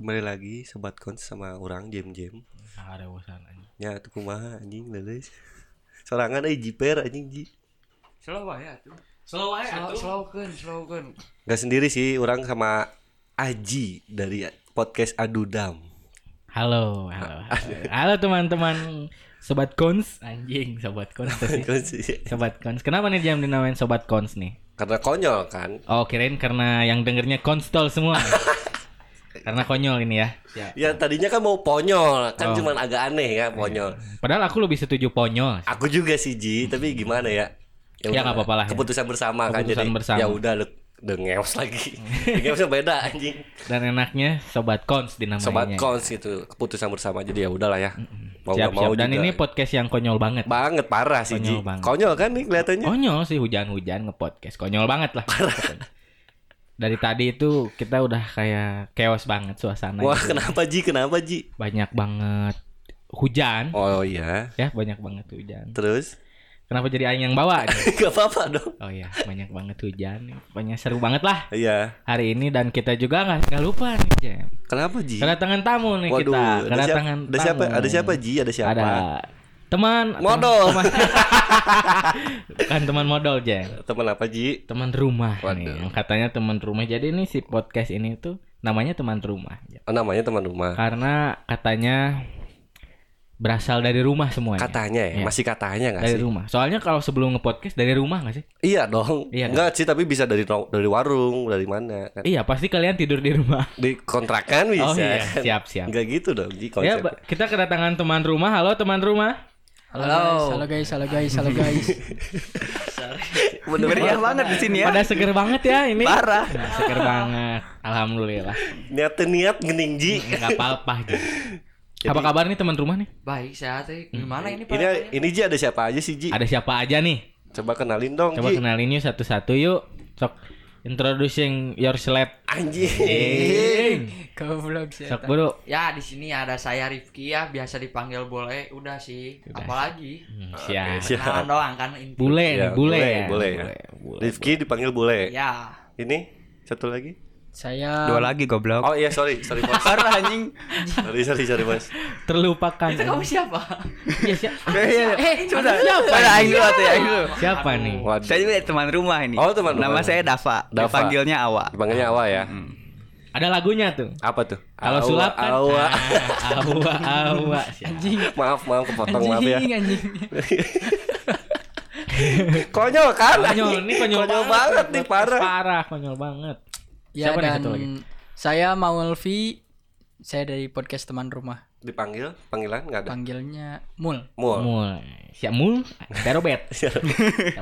kembali lagi sobat kons sama orang jam jam Nah, ada bosan anjing. ya tuh kumaha anjing leuleus sorangan euy jiper anjing ji Slow wae atuh. Slow aja Slow tuh. slowkeun, slowkeun. nggak sendiri sih orang sama Aji dari podcast Adudam Halo, halo. Halo teman-teman sobat kons anjing, sobat kons tuh. Sobat kons. Kenapa nih jam dinamain sobat kons nih? karena konyol kan Oh, kirain karena yang dengernya konstol semua. karena konyol ini ya. Ya. ya tadinya kan mau ponyol kan Oh. cuman agak aneh ya ponyol Padahal aku lebih setuju ponyol. aku juga sih Ji tapi gimana ya Ya, nggak apa-apa lah ya. keputusan bersama kan Keputusan jadi bersama. ya udah lu udah ngeos lagi ngeosnya beda anjing Dan enaknya sobat kons dinamainya. sobat kons gitu keputusan bersama jadi ya udahlah ya mau siap, mau siap. Dan juga. ini podcast yang konyol banget. banget parah sih Ji Konyol banget. konyol kan nih kelihatannya Konyol sih hujan-hujan nge-podcast. Konyol banget lah. pokoknya. Dari tadi itu kita udah kayak chaos banget suasana. wah kenapa Ji kenapa Ji Banyak banget hujan. oh iya Ya, banyak banget hujan. terus Kenapa jadi aing yang bawa? gak apa-apa dong Oh iya, banyak banget hujan. Banyak seru banget lah iya hari ini dan kita juga nggak nggak lupa nih, Jam. kenapa Ji Kedatangan tamu nih waduh kita. ada siapa, Kedatangan ada siapa tamu. ada siapa Ji ada siapa Ada teman Modal. teman- Bukan teman modal, Jam. teman apa Ji Teman rumah Waduh. nih. Yang katanya teman rumah. Jadi ini si podcast ini tuh namanya teman rumah. Oh, namanya teman rumah Karena katanya berasal dari rumah semuanya. katanya ya Iya. masih katanya nggak dari sih rumah. Soalnya kalau sebelum nge-podcast dari rumah nggak sih? iya dong Iya, enggak sih tapi bisa dari dari warung dari mana kan Iya, pasti kalian tidur di rumah. di kontrakan bisa Oh iya, kan? siap siap. Enggak gitu dong Ji Ya, konsep kita kedatangan teman rumah. Halo teman rumah. Halo. guys, halo guys, halo guys, halo guys. Meriah banget di sini ya. Pada seger banget ya ini. Parah. Nah, seger banget. Alhamdulillah. niat gening Ji Enggak apa-apa. Ji. Apa kabar nih teman rumah nih? Baik, sehat eh. Gimana ini Pak? ini ini Ji ada siapa aja sih Ji Ada siapa aja nih? coba kenalin dong Coba Ji kenalin yuk satu-satu yuk. Sok introducing yourself. anjing Goblok sih. Sok bro. Ya, di sini ada saya Rifki ya, biasa dipanggil boleh. Udah sih. Udah. Apalagi? Hmm, siap. siap. Kenalan doang kan. Bule nih, Ya, bule, bule, ya. bule bule. Rifki dipanggil bule Ya. ini satu lagi Saya Dua lagi goblok. oh iya sorry sorry bos Parah anjing. sorry sorry sorry bos Terlupakan. Itu kamu siapa? Iya, siap. Eh, sudah. Siapa? Aing dulu atuh, aing dulu. Siapa nih? Waduh. Saya juga teman rumah ini. Oh, teman Nama rumah. saya Dava. Dava. Dipanggilnya Awa. dipanggilnya Awa ya Ada lagunya tuh. apa tuh Kalau Awa, sulap kan Awa. Ah, awa awa. anjing, maaf maaf kepotong maaf ya anjing, anjing. konyol kan Konyol, ini konyol, Konyol banget nih, parah. Parah, konyol banget. Ya Siapa nih dan satu lagi? saya Maulvi. Saya dari podcast teman rumah. dipanggil panggilan nggak ada Panggilnya Mul. mul Mul. Siap mul, Siarobet. Siap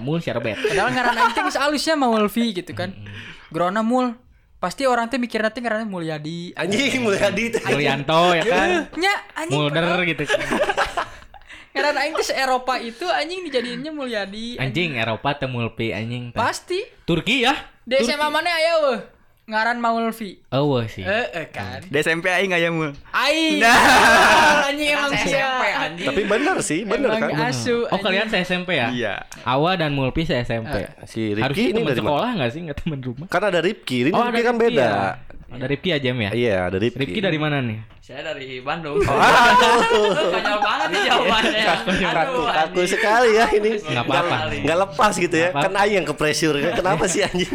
mul, Siarobet. Padahal ngaran aing teh geus alusnya Maulvi gitu kan. Grona Mul. Pasti orang teh mikir nanti ngaranna Mulyadi. anjing Mulyadi. Mulyanto ya kan. Nya anjing. Mulder gitu. Ngaran aing teh se-Eropa itu anjing dijadiinnya Mulyadi. Anjing Eropa teh mulpi anjing. Pasti. Turki ya? Di SMA mana aya weh? Ngaran Maulvi. Oh wah sih. Eh, eh kan. Di SMP aing aya mul. Aing. Nah. Anjing emang sia. SMP anjing. tapi benar sih benar Emang kan asu. Oh anjing. kalian se SMP ya? Iya. Awa dan Mulpi se SMP. si Harusnya Rifki ini teman dari sekolah nggak sih? Nggak teman rumah? kan ada Rifki ini Oh, kan beda ya? Ada Rifki aja ya? iya ada Rifki Rifki dari mana nih? Saya dari Bandung. Oh, aduh. Konyol banget nih jawabannya. kaku kaku, sekali ya ini Nggak apa-apa. nggak lepas gitu ya kan Aing yang ke pressure kenapa sih anjing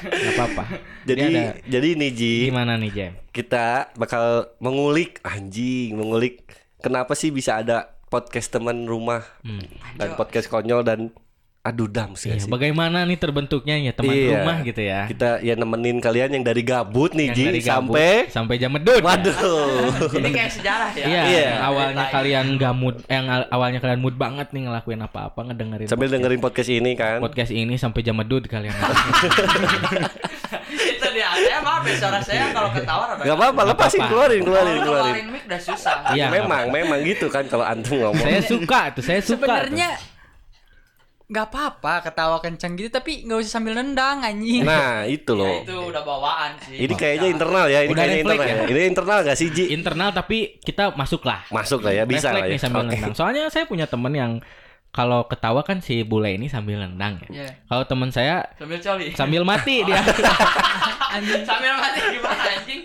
Nggak apa-apa. jadi ada- jadi ini Ji gimana nih Jem? kita bakal mengulik anjing mengulik kenapa sih bisa ada podcast teman rumah dan podcast konyol dan adudam sih Iya, bagaimana nih terbentuknya ya teman Iya. rumah gitu ya? kita ya nemenin kalian yang dari gabut nih Yang Ji dari gabut sampai sampai jam medut. waduh Ini kayak sejarah ya. Iya, Iya. yang awalnya kalian gak mood, eh, yang al- awalnya kalian mood banget nih ngelakuin apa-apa, ngedengerin sambil podcast, dengerin podcast ini kan podcast ini sampai jam medut kalian. Itu dia. Saya maaf ya suara saya kalau ketawa rada. Gak apa-apa lepasin apa-apa. keluarin Kalau keluarin keluarin mic udah susah. Iya, memang memang gitu kan kalau antum ngomong saya suka tuh, saya suka. Sebenarnya nggak apa-apa ketawa kencang gitu tapi nggak usah sambil nendang anjing. nah itu Ya, loh itu udah bawaan sih. ini kayaknya internal ya ini Udah kayaknya internal ya? ya. ini internal gak sih Ji internal tapi kita masuk lah. masuk lah ya bisa lah ya nih sambil Oke. nendang. Soalnya saya punya temen yang kalau ketawa kan si bule ini sambil nendang ya. Iya. Kalau teman saya Sambil coli. sambil mati dia. anjing sambil mati gimana anjing?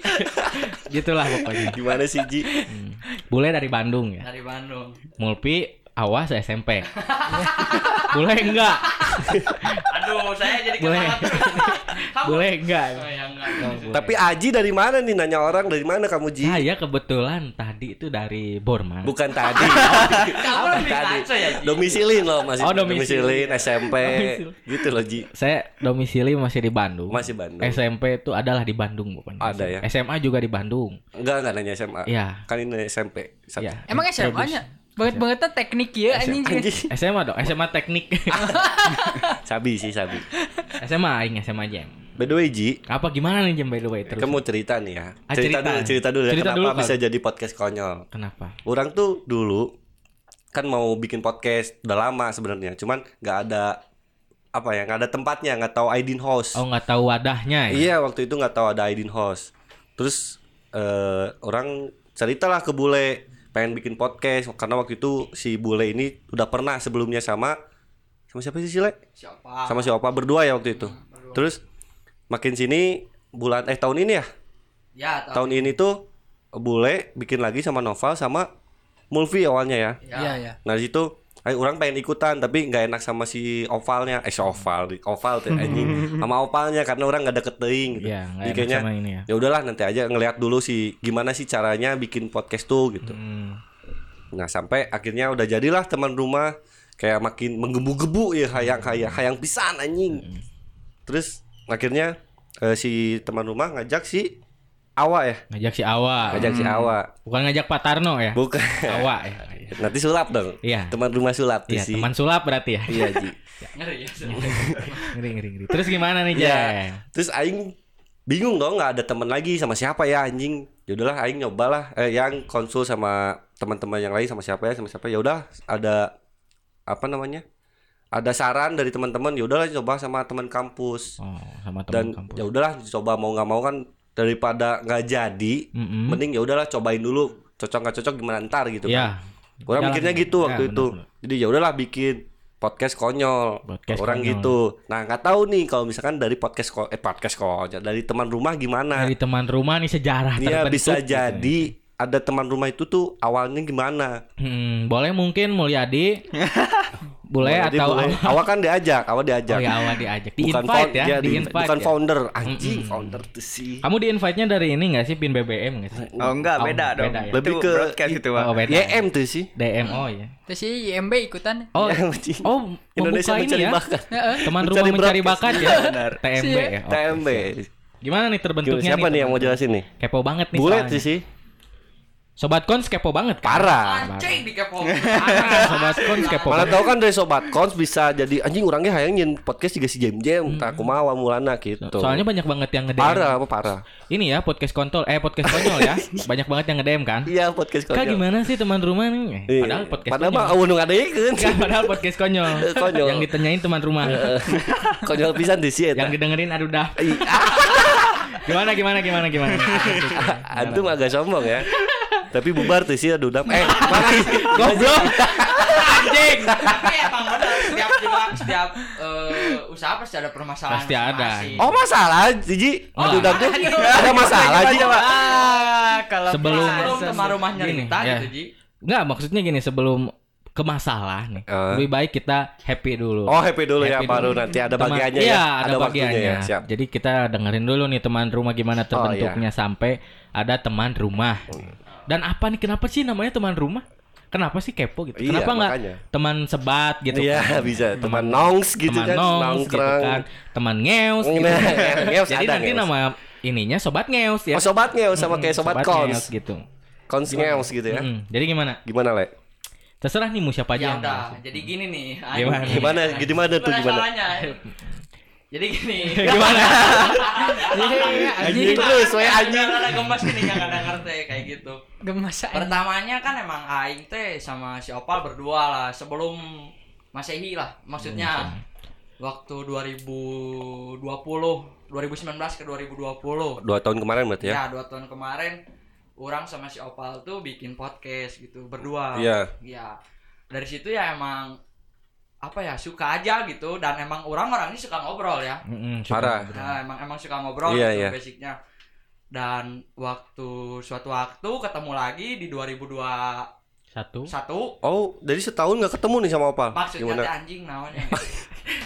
Gitulah pokoknya. Gimana sih Ji? Hmm. Bule dari Bandung ya. Dari Bandung. Mulpi awas SMP. Boleh enggak? Aduh, saya jadi Boleh. Boleh enggak? Oh, ya enggak. Tapi Aji dari mana nih nanya orang dari mana kamu Ji? Saya kebetulan tadi itu dari Borma. Bukan tadi. Kamu lebih tadi. kacau ya, Ji? Domisilin loh masih Oh, domisili. domisilin SMP Domisili. gitu loh Ji. Saya domisili masih di Bandung. Masih Bandung. SMP itu adalah di Bandung bukan? Ada ya? SMA juga di Bandung. Enggak enggak nanya SMA. Iya. Kan ini SMP. Satu. Iya. Emang SMA-nya? Banget-bangetnya teknik ya anjing. Anjing. SMA dong, SMA teknik. Sabi sih sabi. SMA aing SMA jam. By the way Ji, Apa gimana nih jam by the way terus? kamu cerita nih ya. Ah, cerita, cerita. dulu, cerita dulu ya Cerita kenapa dulu, bisa Kak. jadi podcast konyol. Kenapa? Orang tuh dulu kan mau bikin podcast udah lama sebenarnya, cuman nggak ada apa ya, nggak ada tempatnya, nggak tahu Aidin host. Oh nggak tahu wadahnya ya? Iya waktu itu nggak tahu ada Aidin host. Terus eh, orang ceritalah ke bule pengen bikin podcast karena waktu itu si bule ini udah pernah sebelumnya sama sama siapa sih Sile? Siapa? Sama si Opa berdua ya waktu itu. Terus makin sini bulan eh tahun ini ya Ya, tahu. tahun ini tuh bule bikin lagi sama Noval sama Mulvi awalnya ya. Ya. Iya, iya. Nah di situ Ayo orang pengen ikutan tapi nggak enak sama si ovalnya eh si oval oval tuh anjing sama ovalnya karena orang nggak deket teuing gitu. Iya, nggak Jadi kayaknya ya. ya udahlah nanti aja ngelihat dulu sih gimana sih caranya bikin podcast tuh gitu. Hmm. Nah sampai akhirnya udah jadilah teman rumah kayak makin menggebu-gebu ya hayang hayang hayang pisan anjing. Terus akhirnya eh, si teman rumah ngajak si Awa ya, Ngajak si Awa. ngajak si Awa. Bukan ngajak Pak Tarno ya? Bukan. Awa ya. Nanti sulap dong. Iya. Teman rumah sulap Iya, teman sulap berarti ya. Iya Ji. Ngeri ya. ngeri ngeri ngeri. Terus gimana nih, Iya. Jeng? Terus aing bingung dong nggak ada teman lagi sama siapa ya anjing. Yaudahlah aing nyobalah eh, yang konsul sama teman-teman yang lain sama siapa ya sama siapa. Ya udah ada apa namanya? Ada saran dari teman-teman. Ya udahlah coba sama teman kampus. Oh, sama Dan teman kampus. ya udahlah coba mau nggak mau kan daripada nggak jadi, Mm-mm. mending ya udahlah cobain dulu. Cocok nggak cocok gimana ntar gitu Iya. kan. Orang Jalan. mikirnya gitu Ya, waktu benar, itu. benar. Jadi ya udahlah bikin podcast konyol. Podcast Orang konyol. gitu. Nah, nggak tahu nih kalau misalkan dari podcast ko- eh podcast konyol dari teman rumah gimana. Dari teman rumah nih sejarah Iya bisa gitu ya. jadi ada teman rumah itu tuh awalnya gimana? Hmm, boleh mungkin Mulyadi. boleh Jadi atau boleh. awal kan diajak, awal diajak. Oh ya awal diajak. Di bukan invite ya, iya, di di- invite. bukan ya. founder, anjing founder tuh sih. Kamu di invite-nya dari ini nggak sih pin BBM nggak sih? Oh enggak, Oh, beda dong. beda ya. Lebih Itu ke- broadcast itu. Oh, beda. YM tuh sih. DM oh ya. Terus si IMB ikutan. Oh, Ya, oh Indonesia mencari ya. bakat. Teman rumah mencari bakat ya. Benar. TMB ya. Oh, TMB. Gimana nih terbentuknya Siapa nih yang mau jelasin nih? Kepo banget nih. Bulet sih. Sobat Kons kepo banget kan? Parah. Anjing dikepo. Parah, Sobat Kons kepo Mana tahu kan dari sobat kons bisa jadi anjing orangnya hayang nyin podcast juga si jam jam tak kumaha mulana gitu. Soalnya banyak banget yang nge-DM. parah apa parah? Ini ya podcast kontol eh podcast konyol ya. banyak banget yang nge-DM kan? Iya podcast Kak konyol. gimana sih teman rumah nih? Eh, Iya. Padahal podcast Padahal mah konyol. anu ngadeikeun. Kan, padahal podcast konyol. Konyol. Yang ditanyain teman rumah. konyol pisan di sih yang didengerin aduh dah. gimana gimana gimana gimana? Antum agak sombong ya. Tapi bubar tuh sih aduh dap. Eh, mana sih? Goblok. Anjing. Tapi emang benar setiap setiap eh, usaha pasti ada permasalahan. Pasti ada. Oh masalah, Ji. Oh, Aduh dap. Ada masalah, Ji. Ah, kalau Sebelum- rumah Gini, nyerita ya. gitu Ji. Enggak, maksudnya gini sebelum ke masalah nih. Eh. Lebih baik kita happy dulu. Oh, happy dulu ya, Happy baru dulu. nanti ada Teman- bagiannya iya, ya. ada, Ada waktunya bagiannya. ya, siap. Oh, Jadi kita dengerin dulu nih teman rumah gimana terbentuknya sampai ada teman rumah. Dan apa nih kenapa sih namanya teman rumah? Kenapa sih kepo gitu? Iya, Kenapa nggak teman sebat gitu? Iya, kan? bisa. Teman nongs gitu teman kan, nongs gitu kan, teman ngeus gitu. Nah, ngeus Jadi ada, nanti ngeus. nama ininya sobat ngeus ya. Oh, sobatnya sama kayak sobat ngeus kons. gitu. Kons ngeus gitu ya. Mm, Jadi gimana? Gimana, Le? Terserah nih mau siapa aja Ya udah, ngeus. jadi gini nih. Gimana? Gimana? Gimana tuh Gimana? Jadi gini. Gimana? Anjing terus, we anjing. Ada gemes gini nggak kadang ngerti kayak gitu. gemes aja. Pertamanya kan emang aing teh sama si Opal berdua lah sebelum Masehi lah maksudnya waktu 2020 2019 ke 2020 Dua tahun kemarin berarti ya? ya dua tahun kemarin orang sama si Opal tuh bikin podcast gitu berdua Iya. ya dari situ ya emang apa ya suka aja gitu dan emang orang orang ini suka ngobrol ya suka Parah. ngobrol. Nah, emang emang suka ngobrol Iya, gitu iya. basicnya. dan waktu suatu waktu ketemu lagi di 2021 Satu. Oh, jadi setahun nggak ketemu nih sama Opal. maksudnya teh anjing namanya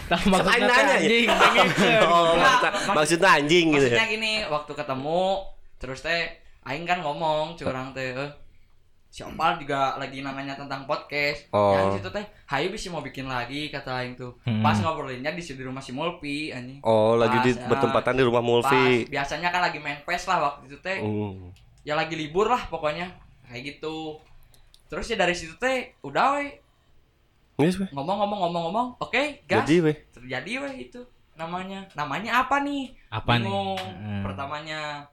Nah, maksudnya nanya ya? anjing. Oh, Nah, maksud- mak- maksudnya anjing gitu maksudnya ya. gini waktu ketemu terus teh aing kan ngomong curang teh eh, si Opal juga lagi nanya tentang podcast Oh. yang situ teh hayu bisa mau bikin lagi kata aing tuh Hmm. pas ngobrolinnya di di rumah si Mulpi anjing Oh, lagi di Pas, bertempatan di rumah pas Mulfi. biasanya kan lagi main PES lah waktu itu teh Hmm. ya lagi libur lah pokoknya kayak gitu terus ya dari situ teh udah weh Yes, weh. ngomong-ngomong-ngomong-ngomong oke gas Jadi, weh. terjadi weh itu namanya namanya apa nih Apa nih? bingung Hmm. pertamanya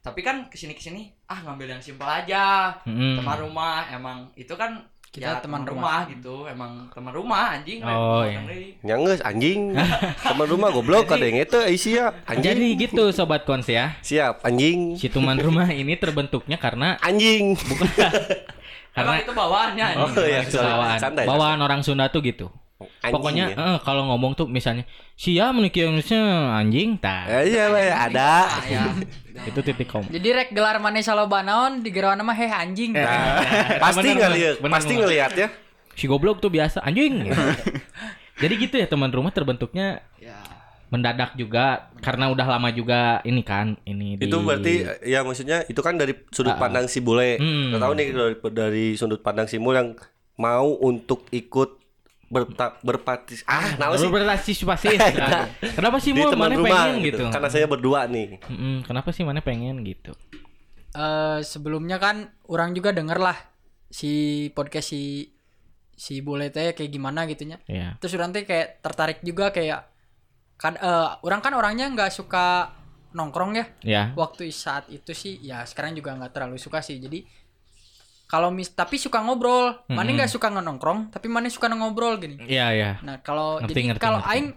tapi kan ke sini ke sini ah ngambil yang simpel aja Mm-mm. teman rumah emang itu kan Kita ya, teman teman rumah. rumah. gitu emang teman rumah anjing Oh, iya. bukan. Nyanges anjing. Teman rumah goblok ada yang itu isi ya. Jadi Anjing. gitu sobat kons ya. Siap, anjing. Si teman rumah ini terbentuknya karena Anjing. karena Emang itu bawaannya Oh, anjing iya, itu sorry. bawaan Santai, bawaan orang Sunda tuh gitu. Anjing Pokoknya ya. eh, kalau ngomong tuh misalnya sia menikah Indonesia anjing tak. Ya, iya, weh, ada. Ah, ya. Itu titik kom. Jadi rek gelar maneh saloba naon di gerawan mah heh anjing. Nah, pasti Bener, ngeliat, bener, pasti bener. ngeliat ya. Si goblok tuh biasa anjing. Jadi gitu ya teman rumah terbentuknya Ya. mendadak juga karena udah lama juga ini kan ini di Itu berarti ya maksudnya itu kan dari sudut Ah. pandang si bule. Hmm. Tahu nih dari, dari sudut pandang si mul yang mau untuk ikut berta, berpartis ah kenapa sih berpartisipasi. Nah, kenapa sih mau mana rumah pengen gitu? karena saya berdua nih Mm-mm, kenapa sih mana pengen gitu? Eh sebelumnya kan orang juga denger lah si podcast si si bule teh kayak gimana gitunya. Ya. Terus orang teh kayak tertarik juga kayak kan eh orang kan orangnya nggak suka nongkrong ya. Ya. Waktu saat itu sih ya sekarang juga nggak terlalu suka sih. Jadi kalau mis tapi suka ngobrol. Mana Mm-mm. nggak suka nongkrong, tapi mana suka ngobrol gini. Iya, ya. Nah, kalau jadi kalau aing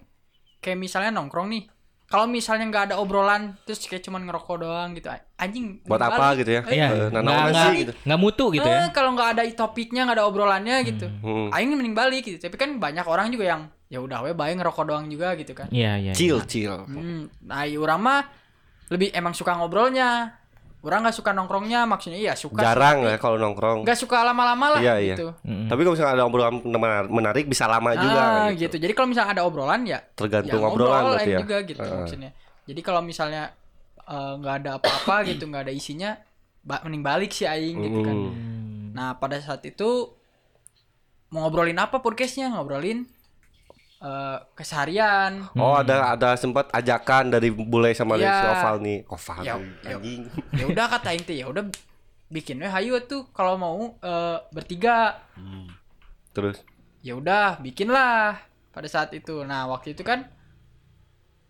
kayak misalnya nongkrong nih. Kalau misalnya nggak ada obrolan, terus kayak cuman ngerokok doang gitu. Anjing. buat apa balik. gitu ya Iya. Eh, nah, Nggak nggak sih gitu nggak mutu gitu Eh, ya. kalau nggak ada topiknya, nggak ada obrolannya gitu. Hmm. Aing mending balik gitu. Tapi kan banyak orang juga yang ya udah we bae ngerokok doang juga gitu kan. Iya, iya. chill chill Hmm, nah, iya, orang mah lebih emang suka ngobrolnya. Orang nggak suka nongkrongnya, maksudnya iya suka. jarang ya kalau nongkrong Nggak suka lama-lama lah Iya, iya. gitu. Mm-mm. tapi kalau misalnya ada obrolan menar- menarik bisa lama juga Ah, gitu. gitu. Jadi kalau misalnya ada obrolan ya tergantung ya, obrolan ngobrol ya juga gitu Heeh. maksudnya. Jadi kalau misalnya eh, nggak ada apa-apa gitu, nggak ada isinya, ba- mending balik sih aing gitu kan. Hmm. Nah, pada saat itu mau ngobrolin apa podcastnya? Ngobrolin eh, keseharian. Oh ada ada sempat ajakan dari bule sama dari Iya. si Oval nih Oval Ya, nih, ya. anjing Ya udah kata teh, ya udah bikin we hayu tuh kalau mau eh, bertiga. terus Ya udah, bikinlah pada saat itu. Nah, waktu itu kan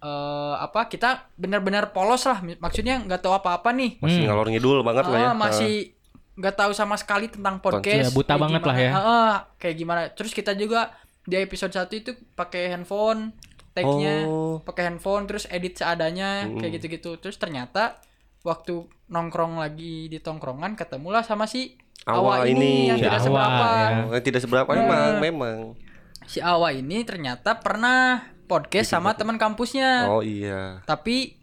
eh apa kita benar-benar polos lah maksudnya nggak tahu apa-apa nih masih Hmm. ngalor ngidul banget lah ya Ah, masih nggak tahu sama sekali tentang podcast. Ya, buta banget lah gimana. ya. Heeh, kayak gimana? Terus kita juga di episode 1 itu pakai handphone, tag-nya Oh. pakai handphone, terus edit seadanya, kayak gitu-gitu. Terus ternyata waktu nongkrong lagi di tongkrongan ketemulah sama si Awa Awa ini, ini. yang Si tidak Awa, seberapa. ya. Yang tidak seberapa Eh. memang memang Si Awa ini ternyata pernah podcast sama teman kampusnya. oh iya Tapi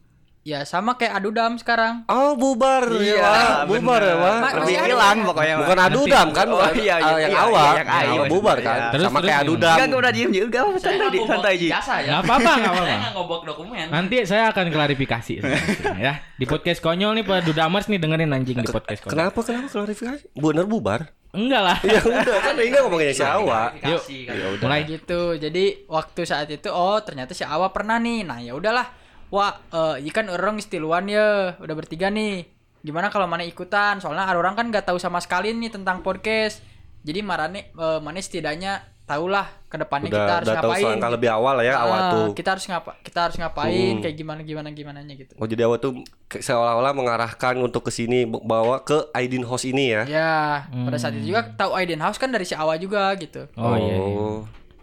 ya sama kayak Adudam sekarang. oh bubar Iya, ya bubar ya. Ma- Lebih hilang pokoknya. Mah. bukan adudam kan Oh, iya, iya, yang iya, awal iya, yang ayu, awal bubar iya. kan Terus, sama terus kayak adudam Enggak, gue udah diem juga. Santai, ngobok santai, Ji. ijazah ya. Apa-apa, nggak apa-apa. Saya ngobok dokumen. Nanti saya akan klarifikasi ya. Di podcast konyol nih pada Dudamers nih dengerin anjing di podcast konyol. kenapa kenapa klarifikasi bener bubar Enggak lah. ya udah kan ini ngomongin si Awa Yuk. Kan. ya udah Mulai. gitu jadi waktu saat itu oh ternyata si Awa pernah nih nah ya udahlah wah eh iya kan orang istiluan ya udah bertiga nih. Gimana kalau mana ikutan? Soalnya ada orang kan nggak tahu sama sekali nih tentang podcast. Jadi marane eh, mana setidaknya tahulah ke depannya kita udah harus udah tahu ngapain. selangkah lebih awal lah ya Ah, tuh. kita harus ngapa kita harus ngapain Hmm. kayak gimana gimana gimana gitu. Oh jadi awal tuh seolah-olah mengarahkan untuk ke sini bawa ke Aidin House ini ya. ya pada saat itu juga tahu Aiden House kan dari si Awa juga gitu. Oh, iya, iya.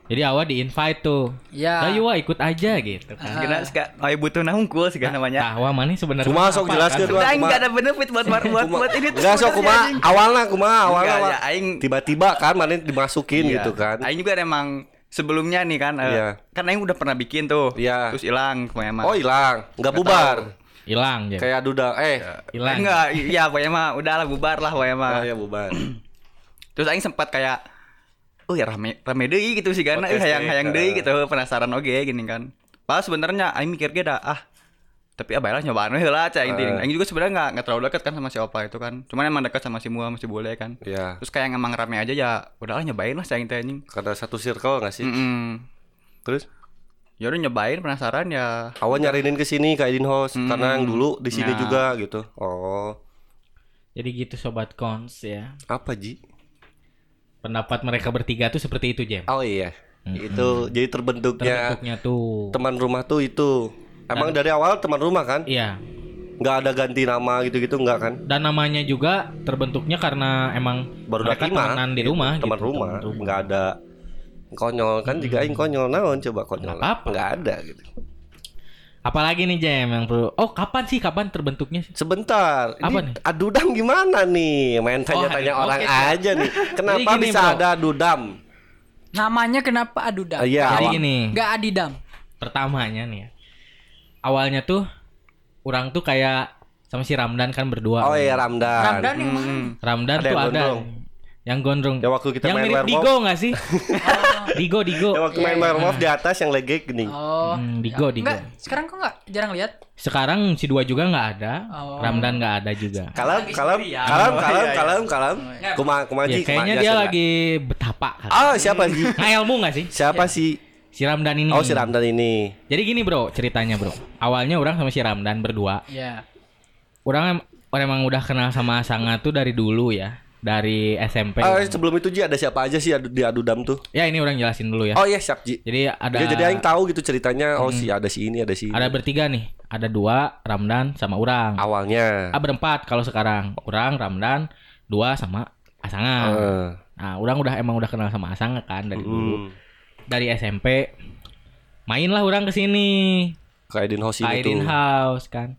Jadi awal di invite tuh. ya Dah yuk Wak, ikut aja gitu kan. Kena suka, oh butuh nahungkul sih kan namanya. Tahu mana sebenarnya. Cuma sok jelaskeun, kan? Wak. Udah aing gak ada benefit buat buat buat, buat ini tuh. Enggak sok kumaha awalnya kumaha awalnya ya, aing tiba-tiba kan mana dimasukin Iya. gitu kan. Aing juga emang sebelumnya nih kan, eh, Iya. kan Aing udah pernah bikin tuh, Iya. terus hilang ke mana Oh hilang, nggak bubar. Hilang. Kayak duda eh Hilang. Enggak, iya pokoknya mah udahlah bubar lah pokoknya mah. oh ya bubar. Terus aing sempat kayak oh ya rame rame deui gitu sih karena Podcast hayang hayang deui gitu penasaran oge gini kan. Pas sebenarnya aing mikir ge dah ah tapi abah lah nyobaan we heula cah Eh. Aing juga sebenarnya enggak enggak terlalu dekat kan sama si Opa itu kan. Cuman emang dekat sama si Mua masih boleh kan. Ya, Terus kayak emang rame aja ya udahlah nyobain lah cah teh anjing. karena satu circle gak sih? Mm-mm. Terus Ya udah nyobain penasaran ya. awal nyarinin ke sini ke Aidin House Hmm. karena yang dulu di sini Nah. juga gitu. Oh, Jadi gitu sobat kons ya. apa Ji? Pendapat mereka bertiga tuh seperti itu, Jem. Oh iya. Itu jadi terbentuknya Terbentuknya tuh. teman rumah tuh itu. Emang dari awal teman rumah kan? Iya. Nggak ada ganti nama gitu-gitu nggak kan? Dan namanya juga terbentuknya karena emang Baru mereka temenan di gitu. rumah teman gitu, rumah. Nggak ada konyol kan juga aing konyol naon coba konyol. Nggak apa-apa. Nggak ada gitu. Apalagi nih Jem yang perlu. Oh, kapan sih? Kapan terbentuknya sih? Sebentar, Apa ini nih? adudam gimana nih? Main tanya-tanya Oh, orang oke. aja nih. Kenapa gini, bisa bro. ada adudam? Namanya kenapa Adudam? Ah, iya. Jadi gini. Enggak Adidam. Pertamanya nih ya. Awalnya tuh orang tuh kayak sama si Ramdan kan berdua. Oh iya Ramdan. Ramdan yang mana? Hmm. Ramdan Ada tuh yang ada. gondrong. Yang gondrong. Ya, waktu kita yang main mirip. Digo gak sih? Digo, Digo. Ya, waktu main werewolf di atas yang legek gini. Oh. Hmm, Digo, Digo. Enggak, sekarang kok enggak jarang lihat? Sekarang si dua juga nggak ada. Oh. Ramdan nggak ada juga. Kalem, kalem, sendiri ya. kalem, Oh, kalem, iya, iya. kalem, kalem. Kuma, kuma Ya, kayaknya kuma dia lagi betapa kan. Ah, siapa sih? Nah, ilmu gak sih? Siapa sih? Si Ramdan ini. Oh, si Ramdan ini. Jadi gini bro, ceritanya bro. Awalnya orang sama si Ramdan berdua. Iya. Orang em- orang emang udah kenal sama Sanga tuh dari dulu ya. Dari SMP. Ah, sebelum itu Ji ada siapa aja sih adu- di adudam tuh? Ya ini orang jelasin dulu ya. Oh iya, siap Ji. Jadi ada Ya, jadi aing tahu gitu ceritanya. Oh, si ada si ini, ada si ini. ada bertiga nih. Ada dua, Ramdan sama orang. Awalnya. Ah berempat kalau sekarang. Orang, Ramdan, dua sama Asanga. Eh, Nah, orang udah emang udah kenal sama Asanga kan dari dulu. hmm. Dari SMP mainlah orang ke sini. Ke Aidin House Aidin tuh. House kan.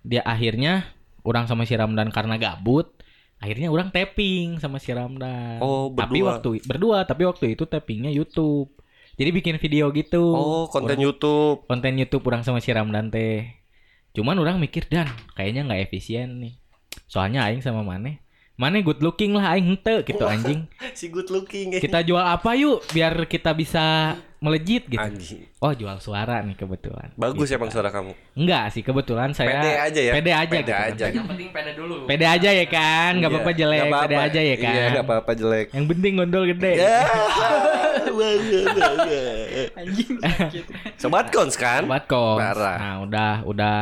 Dia akhirnya orang sama si Ramdan karena gabut, akhirnya orang tapping sama si Ramdan. Oh, Tapi berdua. waktu berdua, tapi waktu itu tappingnya YouTube. Jadi bikin video gitu. Oh, konten YouTube. konten YouTube orang sama si Ramdan teh. Cuman orang mikir dan kayaknya nggak efisien nih. Soalnya aing sama Mane. Mane good looking lah aing hente gitu anjing. Si good looking. eh. Kita jual apa yuk biar kita bisa melejit gitu. Anjing. Oh, jual suara nih kebetulan. Bagus Gitu. emang suara kamu. Enggak sih kebetulan saya Pede aja ya. Pede aja Pede gitu kan. aja. Yang penting pede dulu. Pede aja ya kan, nggak Iya, apa-apa jelek, nggak pede apa-apa. aja ya kan. Iya, nggak apa-apa jelek. Yang penting gondol gede. Ya. Anjing. Sobat Kons kan? Sobat kok. Parah. Nah, udah udah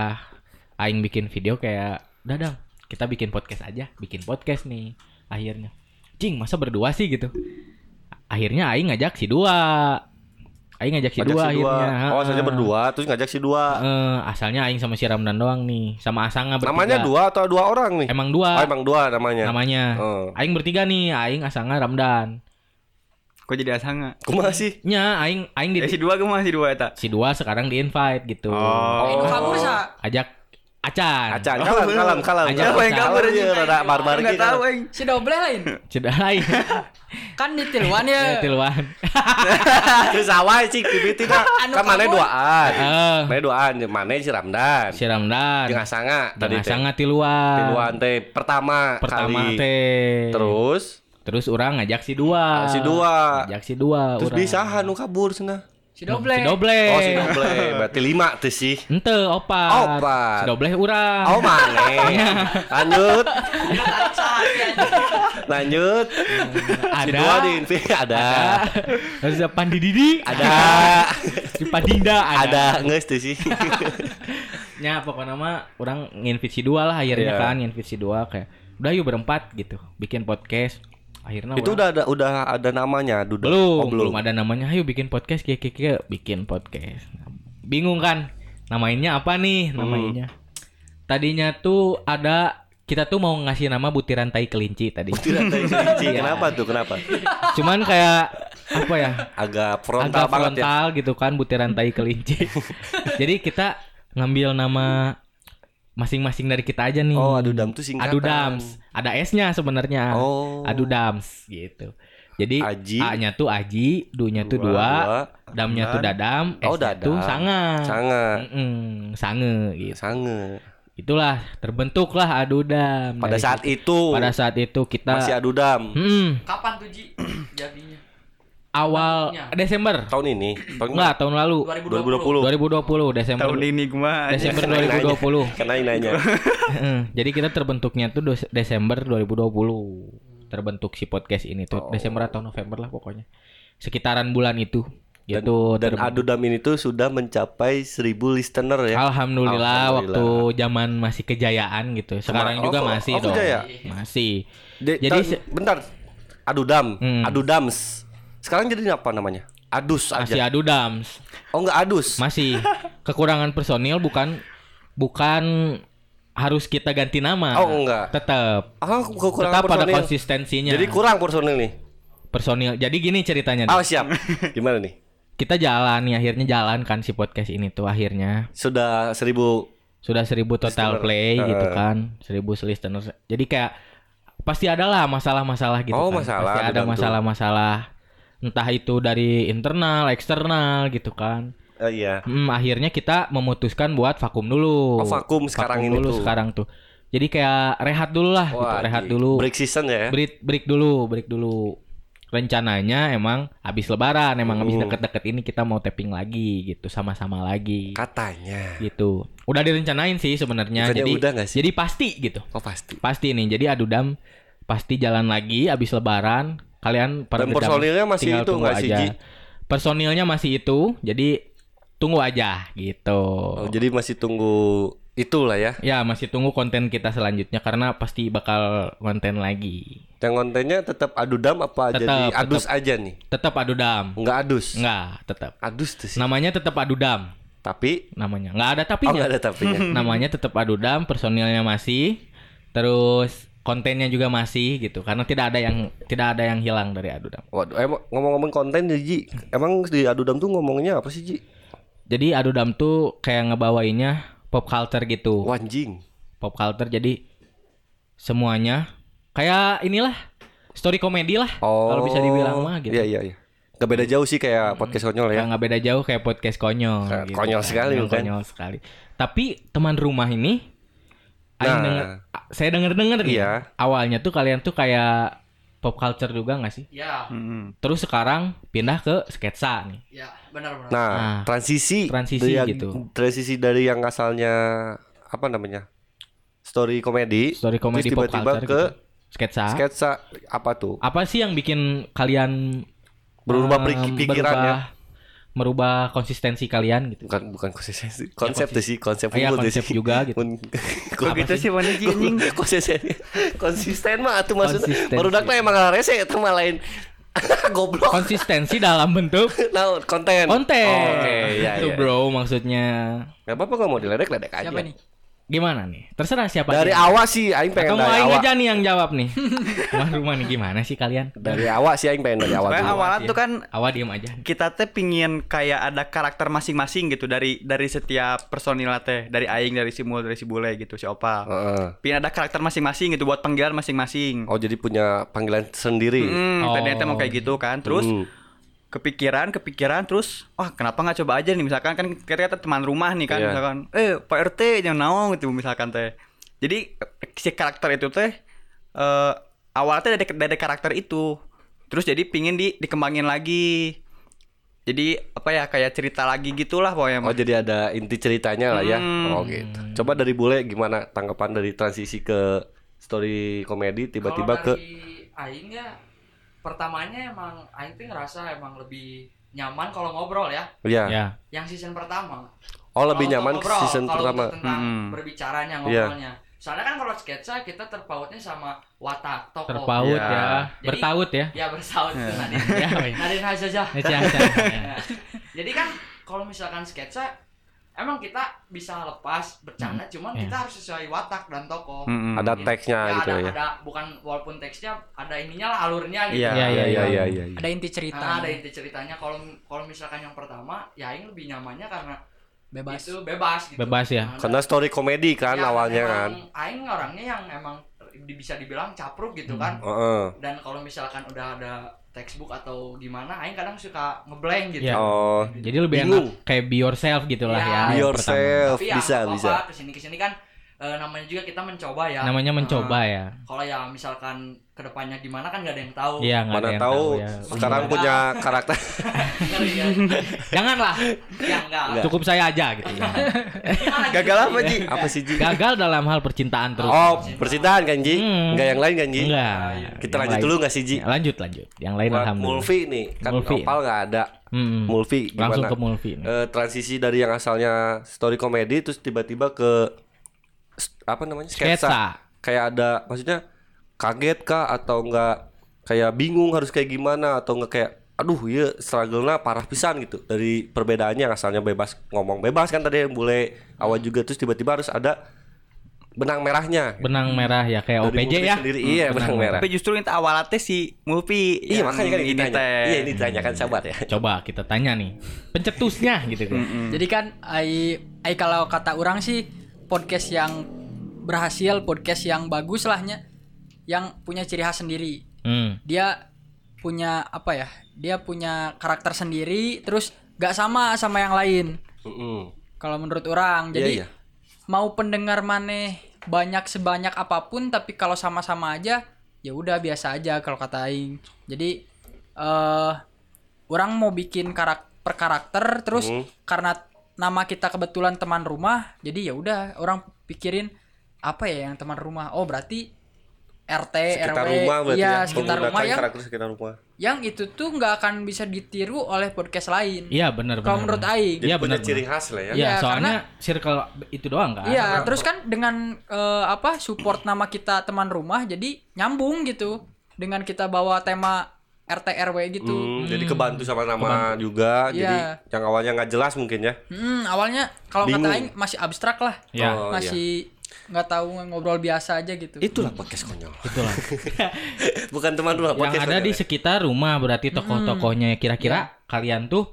aing bikin video kayak udah dong, kita bikin podcast aja, bikin podcast nih akhirnya. Cing, masa berdua sih gitu. Akhirnya aing ngajak si dua. Aing ngajak si Ngajak dua si dua. akhirnya. Oh, saja berdua terus ngajak si dua. Eh, asalnya aing sama si Ramdan doang nih, sama Asanga bertiga. Namanya dua atau dua orang nih? Emang dua. Oh, emang dua namanya. namanya. Oh. Aing bertiga nih, aing Asanga Ramdan. Kok jadi asanga? Kumaha sih? Nya aing aing di Eh si dua ke mana si dua eta? si dua sekarang di invite gitu. Oh. Nu kabur sa. Ajak Acan. Acan, kalam, kalam, kalam. Ajak Kalam, yang kalam, kabur, iya, anjing. rada barbar Enggak gitu. tahu aing. Si doble lain. Sudah lain. Kan di Tilwan ya. Tilwan. Terus awal sih bibit tidak. Anu Kan mana duaan. Mana duaan, mana si Ramdan. si Ramdan. Jeung Asanga Tadi tadi teh. sangat tiluan. Tiluan teh pertama Pertama kali. teh. Terus Terus orang ngajak si dua. si dua. Ngajak si dua. Terus bisa nu kabur cenah. Si doble. Si doble. Oh si doble berarti lima tuh sih. Ente opat. Opat. Si doble urang. Oh mana? Lanjut. Lanjut. Si Ada. dua di Infi ada. Terus ada Pandi Didi. Ada. Si Padinda ada. Ada ngeus tuh sih. Nya pokoknya mah orang nginvite si dua lah akhirnya Iya. kan nginvite si dua kayak udah yuk berempat gitu bikin podcast akhirnya Itu udah ada udah ada namanya Duda. belum, Oh, belum ada namanya ayo bikin podcast kayak kayak bikin podcast bingung kan namanya apa nih Hmm. namanya tadinya tuh ada kita tuh mau ngasih nama butiran tai kelinci tadi Tidak tahu kelinci. Kenapa tuh? Kenapa? cuman kayak apa ya Agak frontal agak banget ya. frontal gitu kan butiran tai kelinci jadi kita ngambil nama masing-masing dari kita aja nih Oh, Adudam tuh singkatan. Adudams ada S-nya sebenarnya Oh. Adudams gitu Jadi Aji. A-nya tuh Aji, Du-nya tuh Dua, dua. Damnya tuh Dadam, Oh, S-nya tuh Dadam. Sanga. Sange. Mm-mm, sange gitu. Sange. Itulah terbentuklah Adudam. Pada Dari saat situ- itu pada saat itu kita masih adudam. Mm, Kapan tuh Ji jadinya? Awal Bentuknya. Desember. Tahun ini, tahun Enggak, tahun lalu. 2020. 2020 Desember. Tahun ini gue mah Desember Nanya. 2020. Karena ini nanya. Jadi kita terbentuknya tuh Desember 2020. Terbentuk si podcast ini tuh Oh. Desember atau November lah pokoknya. Sekitaran bulan itu. Dan, Gitu dan terbentuk. adudam ini tuh sudah mencapai 1000 listener ya. Alhamdulillah, Alhamdulillah. waktu zaman masih kejayaan gitu. Sekarang oh, juga oh, masih oh, dong. kejaya? Masih. De- Jadi bentar. Adudam, Hmm. adudams. Sekarang jadi apa namanya? Adus Masih aja. adu dams. Oh enggak adus. Masih. Kekurangan personil bukan bukan harus kita ganti nama. Oh, enggak. Tetap. Ah, kekurangan Tetap personil. konsistensinya. Jadi kurang personil nih. personil. Jadi gini ceritanya. Oh siap. Gimana nih? Kita jalan nih akhirnya jalan kan si podcast ini tuh akhirnya Sudah 1000 sudah seribu total Listener. play Heeh. gitu kan seribu listeners jadi kayak pasti ada lah masalah-masalah gitu Oh, kan masalah, pasti ada masalah-masalah entah itu dari internal eksternal gitu kan Eh, iya. Hmm, akhirnya kita memutuskan buat vakum dulu Oh, vakum sekarang ini dulu tuh. sekarang tuh jadi kayak rehat dulu lah gitu Wah, rehat di- dulu Break season ya. break break dulu break dulu rencananya emang habis lebaran emang habis Hmm. deket-deket ini kita mau tapping lagi gitu sama-sama lagi Katanya. gitu udah direncanain sih sebenarnya jadi udah nggak sih? jadi pasti gitu Oh pasti. pasti nih jadi adudam pasti jalan lagi habis lebaran kalian para Dan personilnya masih itu nggak sih. Ji? personilnya masih itu jadi tunggu aja gitu Oh, jadi masih tunggu itulah ya. ya masih tunggu konten kita selanjutnya karena pasti bakal konten lagi Yang kontennya tetap adudam apa Tetap, jadi adus aja nih? tetap adudam Enggak adus. Enggak, tetap. Adus tuh sih. Namanya tetap adudam Tapi namanya. Enggak ada oh tapinya. enggak ada tapinya. namanya tetap adudam, personilnya masih. Terus kontennya juga masih gitu. Karena tidak ada yang tidak ada yang hilang dari adudam. Waduh, emang ngomong-ngomong konten nih, Ji. Emang di adudam tuh ngomongnya apa sih, Ji? Jadi adudam tuh kayak ngebawainnya pop culture gitu. Wanjing. Pop culture jadi semuanya kayak inilah story komedi lah Oh. kalau bisa dibilang mah gitu. Iya, iya, iya. Gak beda jauh sih kayak podcast konyol ya. Nggak beda jauh kayak podcast konyol. Kayak gitu konyol kan. sekali, bukan? Konyol sekali. Tapi teman rumah ini, Nah. denger, saya denger denger nih. Iya. Awalnya tuh kalian tuh kayak pop culture juga nggak sih? Ya, Hmm. Terus sekarang pindah ke sketsa nih. ya benar-benar. Nah, Nah, transisi transisi dari yang- gitu. Transisi dari yang asalnya apa namanya? Story komedi, Story komedi tiba-tiba culture ke gitu. Sketsa. sketsa apa tuh? Apa sih yang bikin kalian Berubah pik- pikirannya. berubah- merubah konsistensi kalian gitu? Bukan bukan konsistensi, konsep tuh sih, konsep unggul tuh konsep sih. juga gitu. Kok gitu sih mana Ji anjing? konsisten konsisten mah atuh maksudnya barudak mah emang rese itu mah lain goblok Konsistensi dalam bentuk nah konten konten. Oh, oke ya, itu ya. bro maksudnya. Gak apa-apa kalau mau diledek ledek aja Siapa nih? Gimana nih? Terserah siapa dari aja. awal sih aing pengen Atau dari Aing awal aja nih yang jawab nih. Wah rumah nih gimana sih kalian? dari awal sih aing pengen dari awal Pokoknya dulu. awalan tuh kan Awal diem aja. kita teh pingin kayak ada karakter masing-masing gitu dari dari setiap personil teh dari aing dari si Mul dari si Bule gitu si Opal Heeh. pingin ada karakter masing-masing gitu buat panggilan masing-masing oh jadi punya panggilan sendiri hmm, Oh. tadinya teh mau kayak gitu kan terus Hmm. Kepikiran kepikiran terus wah kenapa nggak coba aja nih? Misalkan kan kita kata teman rumah nih kan Iya. misalkan eh Pak RT jangan naon gitu misalkan teh. Jadi si karakter itu teh eh awalnya dari dari karakter itu. Terus jadi pingin di dikembangin lagi. Jadi apa ya kayak cerita lagi gitulah pokoknya oh jadi ada inti ceritanya lah ya? Hmm. oh gitu. Coba dari bule gimana tanggapan dari transisi ke story komedi tiba-tiba ke dari aing ya pertamanya emang aing tuh ngerasa emang lebih nyaman kalau ngobrol ya. ya Ya. Yang season pertama. oh lebih nyaman ke ngobrol, season kalau pertama tentang Hmm. berbicaranya Iya. ngobrolnya. Soalnya kan kalau sketsa kita terpautnya sama watak tokoh. Terpaut Ya. ya. Jadi- Bertaut ya. Ya bersaut itu Nadine. Ya, ya. Nadine aja aja. Jadi kan kalau misalkan sketsa emang kita bisa lepas bercanda cuman Iya. kita harus sesuai watak dan tokoh. Mm-mm. ada teksnya Ya, gitu ada, ya ada bukan walaupun teksnya ada ininya lah alurnya gitu. Iya. Iya, iya, iya. iya iya iya. Ada inti cerita. Nah, ada inti ceritanya kalau kalau misalkan yang pertama ya Aing lebih nyamannya karena Bebas. itu bebas gitu. Bebas ya. Nah, karena story komedi kan ya, awalnya emang kan Aing orangnya yang emang bisa dibilang capruk gitu kan. Heeh. Dan kalau misalkan udah ada textbook atau gimana aing kadang suka ngeblank gitu Ya. Oh, Jadi lebih Bingung. enak kayak be yourself gitu lah Iya. ya. be yourself tapi ya bisa nggak bisa. apa-apa, ke sini ke sini kan eh, namanya juga kita mencoba ya. Namanya mencoba Nah, ya. kalau ya misalkan ke depannya gimana kan nggak ada yang tahu Iya, nggak ada Mana yang tahu ya. sekarang Iya. punya karakter. Ya. Janganlah. ya enggak. Cukup saya aja gitu. Gimana gitu? Gagal apa, Ji? Apa sih Ji? Gagal dalam hal percintaan terus. Oh, percintaan kan Ji? Hmm. Enggak yang lain kan Ji? Enggak. Kita Yang lanjut lain. dulu nggak sih Ji? Ya, lanjut lanjut. Yang lain Buat alhamdulillah. Mulfi nih, kan Mulfi. Opal nggak ada. Hmm. Mulfi gimana? Langsung ke Mulfi. nih. Eh, transisi dari yang asalnya story komedi terus tiba-tiba ke apa namanya sketsa. Sketsa. Kayak ada maksudnya kaget kah atau enggak kayak bingung harus kayak gimana atau enggak kayak aduh iya struggle-nya parah pisan gitu dari perbedaannya asalnya bebas ngomong bebas kan tadi yang bule awal juga terus tiba-tiba harus ada benang merahnya Benang merah ya kayak Dari OPJ ya. sendiri, iya, benang merah. Tapi justru yang awalnya teh si Mulpi. iya makanya kan ini ditanya teh. iya ini ditanyakan sabar ya Coba kita tanya nih. Pencetusnya gitu kan. Jadi kan ai ai kalau kata orang sih podcast yang berhasil, podcast yang bagus lahnya yang punya ciri khas sendiri. Hmm. Dia punya apa ya? Dia punya karakter sendiri terus gak sama sama yang lain. Mm-mm. Kalau menurut orang. Iya, Jadi iya. mau pendengar maneh banyak sebanyak apa pun tapi kalau sama-sama aja ya udah biasa aja kalau kata aing. Jadi eh orang mau bikin karak per karakter terus Hmm. karena nama kita kebetulan teman rumah jadi ya udah orang pikirin apa ya yang teman rumah? Oh berarti RT sekitar RW rumah berarti iya ya sekitar rumah yang karakter sekitar rumah. yang itu tuh nggak akan bisa ditiru oleh podcast lain. Iya benar benar. kalau menurut aing. Iya, benar, ciri khas lah ya. Iya, Iya, soalnya circle itu doang kan. Iya, terus kan dengan eh, apa support nama kita teman rumah jadi nyambung gitu. Dengan kita bawa tema RT RW gitu. Hmm, jadi kebantu sama nama juga Iya. jadi yang awalnya nggak jelas mungkin ya Hmm, awalnya kalau kata aing masih abstrak lah. Iya. Oh, masih nggak tahu ngobrol biasa aja gitu. itulah podcast konyol Itulah. bukan teman rumah Yang ada di konyol ya. sekitar rumah berarti tokoh-tokohnya kira-kira kalian tuh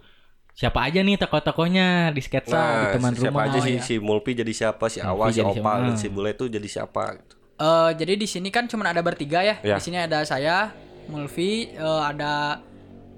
siapa aja nih tokoh-tokohnya di sketsa di nah teman siapa rumah. aja Oh, si iya. si Mulpi jadi siapa si Mulpi Awa si Opal siapa? dan si Bule itu jadi siapa gitu Eh, jadi di sini kan cuma ada bertiga ya. Iya. Di sini ada saya, Mulvi, eh, ada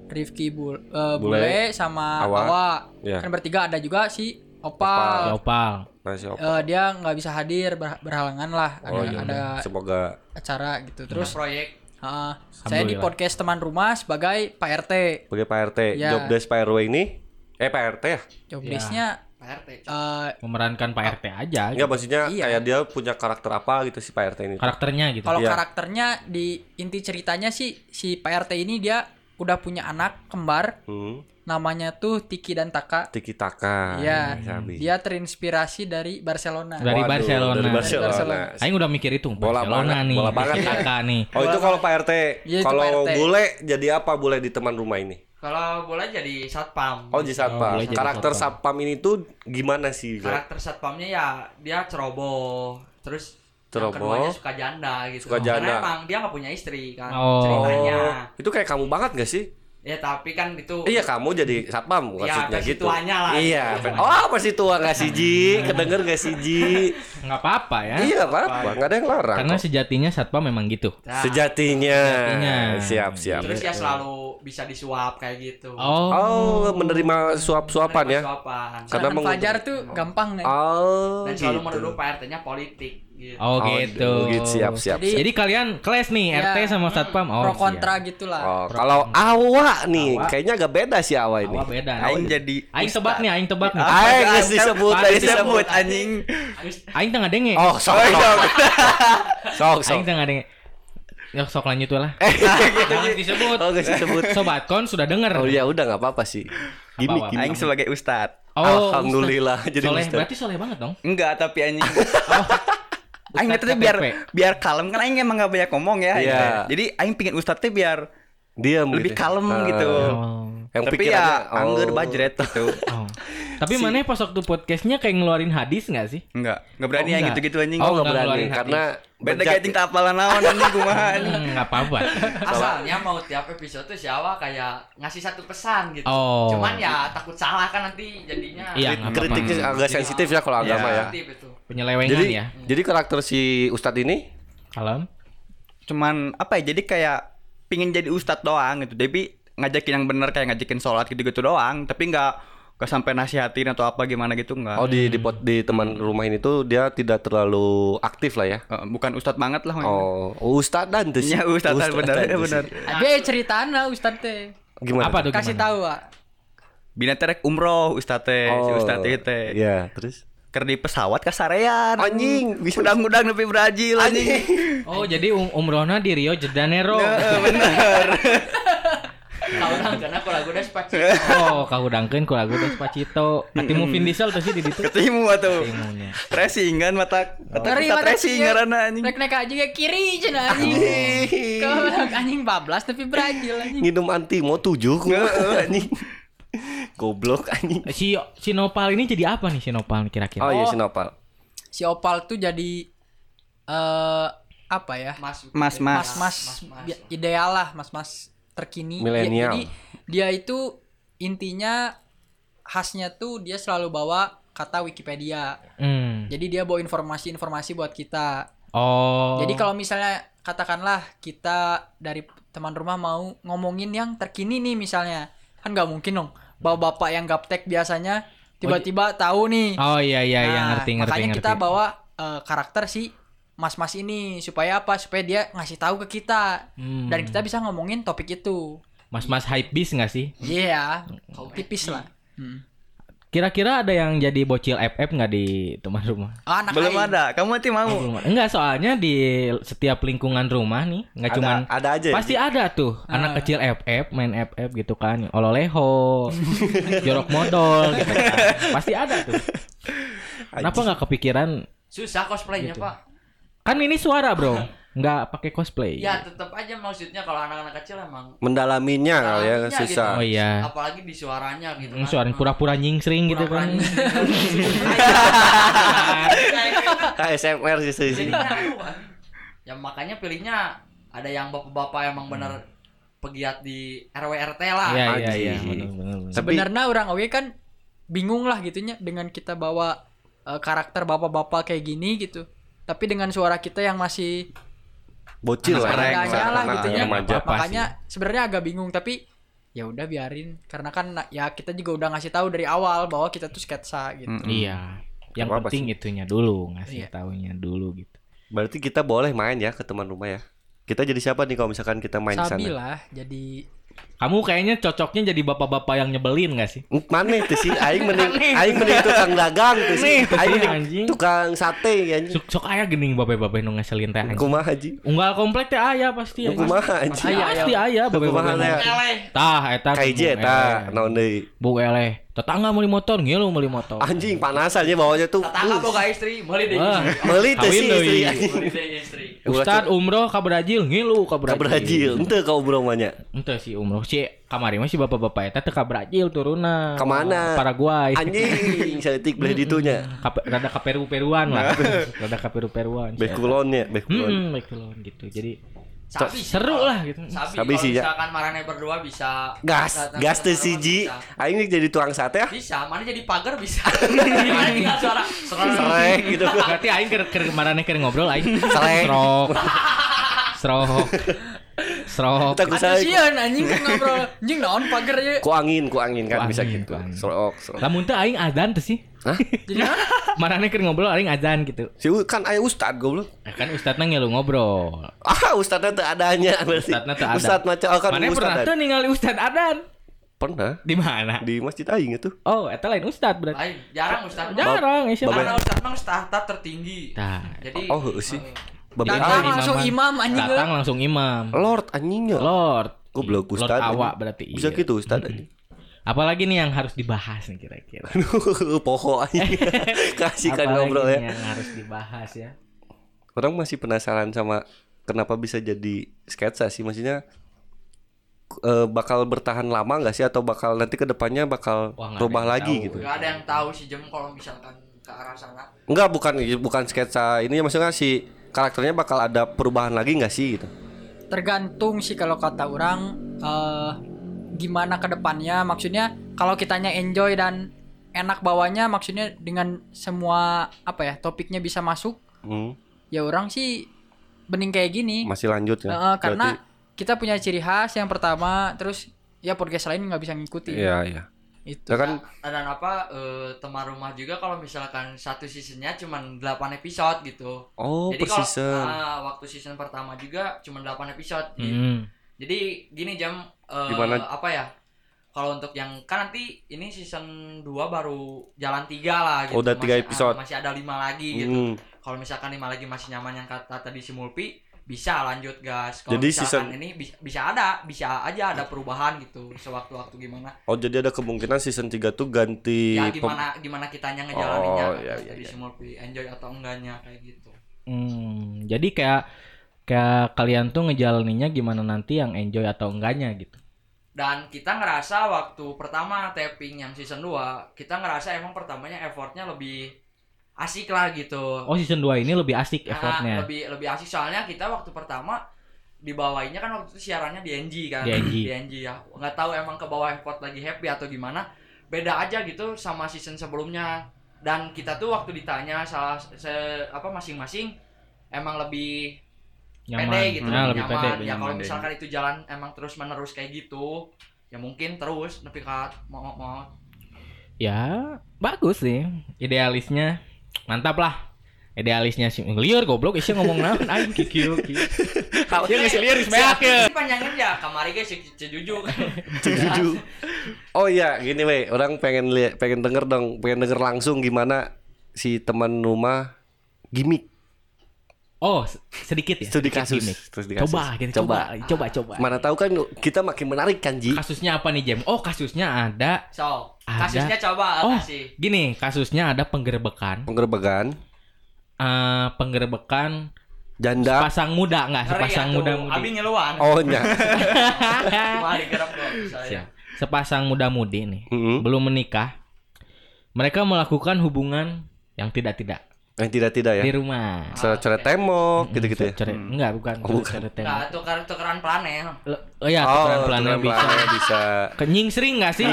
Rifki Bul eh, Bule, Bule, sama Awa. Awa. Iya. Kan bertiga ada juga si Ya, Opal. Opal. nah si Opal Eh, dia nggak bisa hadir ber- berhalangan lah ada oh iya ada semoga acara gitu terus terus proyek uh, saya di podcast teman rumah sebagai Pak RT sebagai Pak RT Ya. job desk Pak RW ini eh Pak RT ya job Ya. Desk-nya PRT eh, Memerankan Pak RT aja. Enggak maksudnya Iya. kayak dia punya karakter apa gitu si Pak RT ini Karakternya gitu. kalau Iya. karakternya di inti ceritanya sih si Pak RT ini dia udah punya anak kembar hmm. namanya tuh Tiki dan Taka Tiki Taka Iya. Sabi. dia terinspirasi dari Barcelona Dari Waduh, Barcelona. dari Barcelona. Barcelona. Aing udah mikir itu Bola Barcelona banget, nih. bola banget. Kakak nih. Oh itu kalau Pak RT. Iya, itu kalau Pak RT. bule jadi apa bule di teman rumah ini? Kalau boleh jadi satpam Oh jadi satpam. boleh jadi Karakter satpam. satpam ini tuh gimana sih? Karakter satpamnya ya dia ceroboh terus yang Ceroboh. keduanya suka janda gitu Suka janda. karena emang dia nggak punya istri kan Oh. ceritanya Itu kayak kamu banget gak sih? Ya tapi kan itu Iya kamu jadi satpam Ya, maksudnya gitu. tuanya lah. Iya. Oh masih tua gak sih Ji? Kedenger gak sih Ji? Nggak apa-apa ya. Iya apa-apa, nggak ada yang larang. Karena kok. sejatinya satpam memang gitu. Nah, Sejatinya. Sejatinya. Siap siap. terus ya selalu bisa disuap kayak gitu Oh. Oh menerima suap-suapan ya? suapan Karena Fajar tuh gampang nih Oh dan selalu gitu. menuduh Pak RT-nya politik gitu. Oh, Oh, gitu. gitu. Siap siap. Jadi- Jadi kalian kelas nih Ya. RT sama satpam. Oh. pro siap. kontra gitulah Oh, kalau Awa nih, Awa. kayaknya agak beda sih Awa ini. Awal beda. Aing jadi Aing tebak nih, aing tebak nih. Aing geus disebut, Aing geus disebut anjing. Aing tengah denge. Oh, sok sok. Sok sok. Aing tengah denge. Ya sok lanjut lah. Eh, Jangan disebut. Oh, geus disebut. Sobat kon sudah denger. Oh ya udah nggak apa-apa sih. Gimik Apa-apa. gimik. Aing sebagai ustad. Oh, Alhamdulillah Ustaz. jadi soleh, Ustaz. berarti soleh banget dong. Enggak, tapi anjing. Oh. Aing teh biar biar kalem kan aing emang gak banyak ngomong ya. Iya. Aing teh. Jadi aing pingin ustad teh biar Diam lebih gitu. kalem Ah. gitu. Yang Tapi ya oh. angger bajret gitu. Oh. Tapi mana pas waktu podcastnya kayak ngeluarin hadis nggak sih? Enggak, enggak berani Oh, yang gitu-gitu anjing. Oh, nggak nggak berani karena Beda bejat- kayak tak apalan naon anjing kumaha. Hmm, nggak apa-apa. Asalnya mau tiap episode tuh si Awa kayak ngasih satu pesan gitu. Oh. Cuman ya takut salah kan nanti jadinya. Iya, nggak kritiknya agak sensitif ya kalau agama Iya. ya. Sensitif itu. Penyelewengan Jadi ya. jadi karakter si Ustadz ini Kalem. Cuman apa ya? Jadi kayak pingin jadi ustadz doang gitu tapi ngajakin yang bener kayak ngajakin sholat gitu-gitu doang tapi nggak nggak sampai nasihatin atau apa gimana gitu nggak Oh di di, pot- di teman rumah ini tuh dia tidak terlalu aktif lah ya. Eh, bukan ustadz banget lah Oh, ustad dan tuh. Iya, dan iya, tuh bener. sih. Tapi ceritaan lah Ustad teh. Gimana? Apa tuh Kasih tahu, Wak. bina terek umroh ustadz teh si ustadz teh teh Iya, terus ker di pesawat kasarean Anjing, bisa- udang-udang nepi Brazil anjing Oh, jadi um umrohna di Rio de Janeiro. Tahu kan karena kalau lagu udah sepaci. Oh, kahudangkeun ku lagu Despacito. Ketemu Vin Diesel tuh sih di ditu. ketemu atuh Ketemunya. tracing kan mata mata sih, ya? ngaranna anjing Nek nek aja ke kiri cenah anjing. Kalau anjing bablas tapi Brazil anjing. Nginum antimo tujuh ku anjing. Goblok anjing. Si si Nopal ini jadi apa nih si Nopal kira-kira? Oh iya Oh. Sinopal. Si Opal tuh jadi eh apa ya? Mas Mas, mas. Mas-mas bi- ideal lah, mas-mas terkini. Dia- Milenial. Jadi dia itu intinya khasnya tuh dia selalu bawa kata Wikipedia. Hmm. Jadi dia bawa informasi-informasi buat kita. Oh. Jadi kalau misalnya katakanlah kita dari teman rumah mau ngomongin yang terkini nih misalnya, kan nggak mungkin dong. Bawa bapak yang gaptek biasanya tiba-tiba tahu nih. Oh iya iya iya Nah, ngerti ngerti makanya ngerti. kita bawa eh, karakter si mas-mas ini supaya apa? Supaya dia ngasih tahu ke kita Hmm. dan kita bisa ngomongin topik itu. Mas-mas hype bis nggak sih? Iya, tipis lah. Hmm. Kira-kira ada yang jadi bocil FF nggak di teman rumah? Ah, anak belum ada kamu nanti mau Belum. Enggak, soalnya di setiap lingkungan rumah nih, nggak Ada- cuman ada aja ya? Pasti ada tuh anak kecil FF main FF gitu kan, ololeho, jorok modal gitu kan. Pasti ada tuh. Kenapa nggak kepikiran? Susah cosplaynya, Gitu. Pak. Kan ini suara, Bro. Nggak pakai cosplay. Ya tetap aja maksudnya kalau anak-anak kecil emang Mendalaminya kali ya susah. Oh iya. apalagi di suaranya gitu Hmm, Suara pura-pura nyingsring gitu kan. KSMR sih sih. Kan. Ya makanya pilihnya ada yang bapak-bapak emang bener pegiat di RW RT lah. Iya iya iya. Sebenarnya orang oke kan bingung lah gitunya dengan kita bawa eh, karakter bapak-bapak kayak gini gitu. Tapi dengan suara kita yang masih Bocil lah. Ya. lah gitu ya. Apa Makanya sebenarnya agak bingung tapi ya udah biarin karena kan ya kita juga udah ngasih tahu dari awal bahwa kita tuh sketsa gitu. Mm-mm. Iya. Yang Apa-apa penting itunya dulu ngasih Iya. taunya dulu gitu. Berarti kita boleh main ya ke teman rumah ya. Kita jadi siapa nih kalau misalkan kita main Sabi sana? lah jadi Kamu kayaknya cocoknya jadi bapak-bapak yang nyebelin gak sih? Mana itu sih? Aing mending aing mending tukang dagang tuh sih. Aing sih, mending anjing. tukang sate ya anjing. Sok, sok aya gening bapak-bapak nu ngeselin teh anjing. Kumaha haji? Unggal komplek teh aya pasti aya. Kumaha Pasti anjing? pasti aya bapak-bapak. Tah eta Kaiji bu eta naon deui? Bu eleh. Tetangga meuli motor ngilu meuli motor. Anjing panas aja bawanya tuh. Tetangga boga istri, meuli deui Wah. istri. Meuli teh sih istri. Ustad umroh ka Brazil ngilu ka Ka Brazil. Brazil, ente ka umroh mah nya. Ente si umroh si kamari mah si bapak-bapak eta teh ka Brazil turuna. Ke mana? Paraguay. Anjing, saeutik belah ditunya. Kape- rada ka Peru-Peruan lah. rada ka Peru-Peruan. Beh kulon ya, beh kulon. Hmm, baik kulon gitu. Jadi Sabi seru lah gitu. Sabi, sih, ya. misalkan marane berdua bisa Gas, gas ke teh siji. Aing jadi tukang sate ah. Bisa, mana jadi pagar bisa. Mana tinggal suara suara Serek gitu. Berarti aing keur keur marane keur ngobrol aing. Selek. Strok. Strok. Strok. Kita ada kusaha sieun anjing kan ngobrol anjing naon pager ya. ku angin, ku angin kan bisa gitu. Serok, serok. Lamun teu aing azan tuh sih. Hah? Jadi? Marane keur ngobrol aing azan gitu. Si kan aya ustad goblok. Eh, kan ustadna ngilu ngobrol. Ah, ustadnya teu adanya berarti. Ustadna teu ada. Ustad macam oh, kan Mana pernah ustad. tuh ningali ustad adan? Pernah Di mana? di masjid aing itu. Oh, eta lain ustad berarti. lain. Jarang Ustaz. Jarang, ya siapa? Karena Ustaz mah tahta tertinggi. Tah. Jadi Oh, sih. Babeh Datang imaman. langsung imam anjing Datang langsung imam. Lord anjingnya. Lord. Goblok Lord ustad. awak anjing. berarti. Bisa iya. gitu ustad anjing. Apalagi nih yang harus dibahas nih kira-kira. Poho anjing. Kasih kan Apalagi ngobrol nih ya. yang harus dibahas ya. Orang masih penasaran sama kenapa bisa jadi sketsa sih maksudnya eh, bakal bertahan lama nggak sih atau bakal nanti ke depannya bakal Wah, yang lagi tahu. gitu. Gak ada yang tahu sih Jem kalau misalkan ke arah sana. Enggak, bukan bukan sketsa ini maksudnya si karakternya bakal ada perubahan lagi nggak sih gitu. tergantung sih kalau kata orang eh gimana ke depannya maksudnya kalau kitanya enjoy dan enak bawanya maksudnya dengan semua apa ya topiknya bisa masuk Hmm, ya orang sih bening kayak gini masih lanjut ya. Eh, karena Berarti- kita punya ciri khas yang pertama terus ya podcast lain nggak bisa ngikutin Iya, iya. Itu Ya kan dan apa eh, teman rumah juga kalau misalkan satu seasonnya cuma 8 episode gitu oh jadi per kalau season. ah, waktu season pertama juga cuma 8 episode gitu. Hmm. Jadi gini jam eh, Gimana? apa ya? Kalau untuk yang kan nanti ini season 2 baru jalan 3 lah gitu. Oh, udah tiga Masih- episode. ah, masih ada 5 lagi gitu. Hmm. Kalau misalkan 5 lagi masih nyaman yang kata tadi si Mulpi bisa lanjut gas. Kalau Jadi misalkan season- ini bisa, bisa ada, bisa aja ada perubahan gitu sewaktu-waktu gimana. Oh jadi ada kemungkinan season 3 tuh ganti Ya pem- gimana gimana kitanya ngejalaninnya Oh, iya, iya, tadi iya. enjoy atau enggaknya kayak gitu. Hmm, jadi kayak kayak kalian tuh ngejalaninnya gimana nanti yang enjoy atau enggaknya gitu. Dan kita ngerasa waktu pertama tapping yang season 2, kita ngerasa emang pertamanya effortnya lebih asik lah gitu. Oh season 2 ini lebih asik Nah, effortnya. lebih lebih asik soalnya kita waktu pertama dibawainnya kan waktu itu siarannya di NG kan. Di NG. Di NG ya. Nggak tahu emang ke bawah effort lagi happy atau gimana. Beda aja gitu sama season sebelumnya. Dan kita tuh waktu ditanya salah se, apa masing-masing emang lebih pede gitu Nah, lebih nyaman. pede. ya kalau nyaman misalkan itu jalan emang terus menerus kayak gitu ya mungkin terus tapi kat mau mau Ya, bagus sih. Idealisnya mantap lah. Idealisnya sih liur goblok isi ngomong naon aing kikieu kieu. Dia geus liur geus beak ya. Ini panjangin ya kamari guys cejuju Setuju. Oh iya, gini weh, orang pengen lihat, pengen denger dong, pengen denger langsung gimana si teman rumah gimmick Oh, se- sedikit ya. studi sedikit kasus, studi kasus. Coba, gitu, coba. coba, coba, coba. Mana tahu kan kita makin menarik kan Ji. Kasusnya apa nih, Jem? Oh, kasusnya ada. so Ada. kasusnya coba Oh, kasih gini, kasusnya ada penggerebekan. Penggerbekan eh penggerebekan janda. sepasang muda nggak sepasang ya muda mudi abi ngeluan Oh nya. Sepasang muda mudi nih Heeh. belum menikah mereka melakukan hubungan yang tidak tidak Yang tidak-tidak ya. di rumah Coret tembok gitu-gitu ya. Coret- enggak bukan Oh, bukan. coret tembok. Nah, tukar tukeran planel. Oh ya tukeran pelannya tukeran bisa pelannya bisa. ke nyingsring nggak sih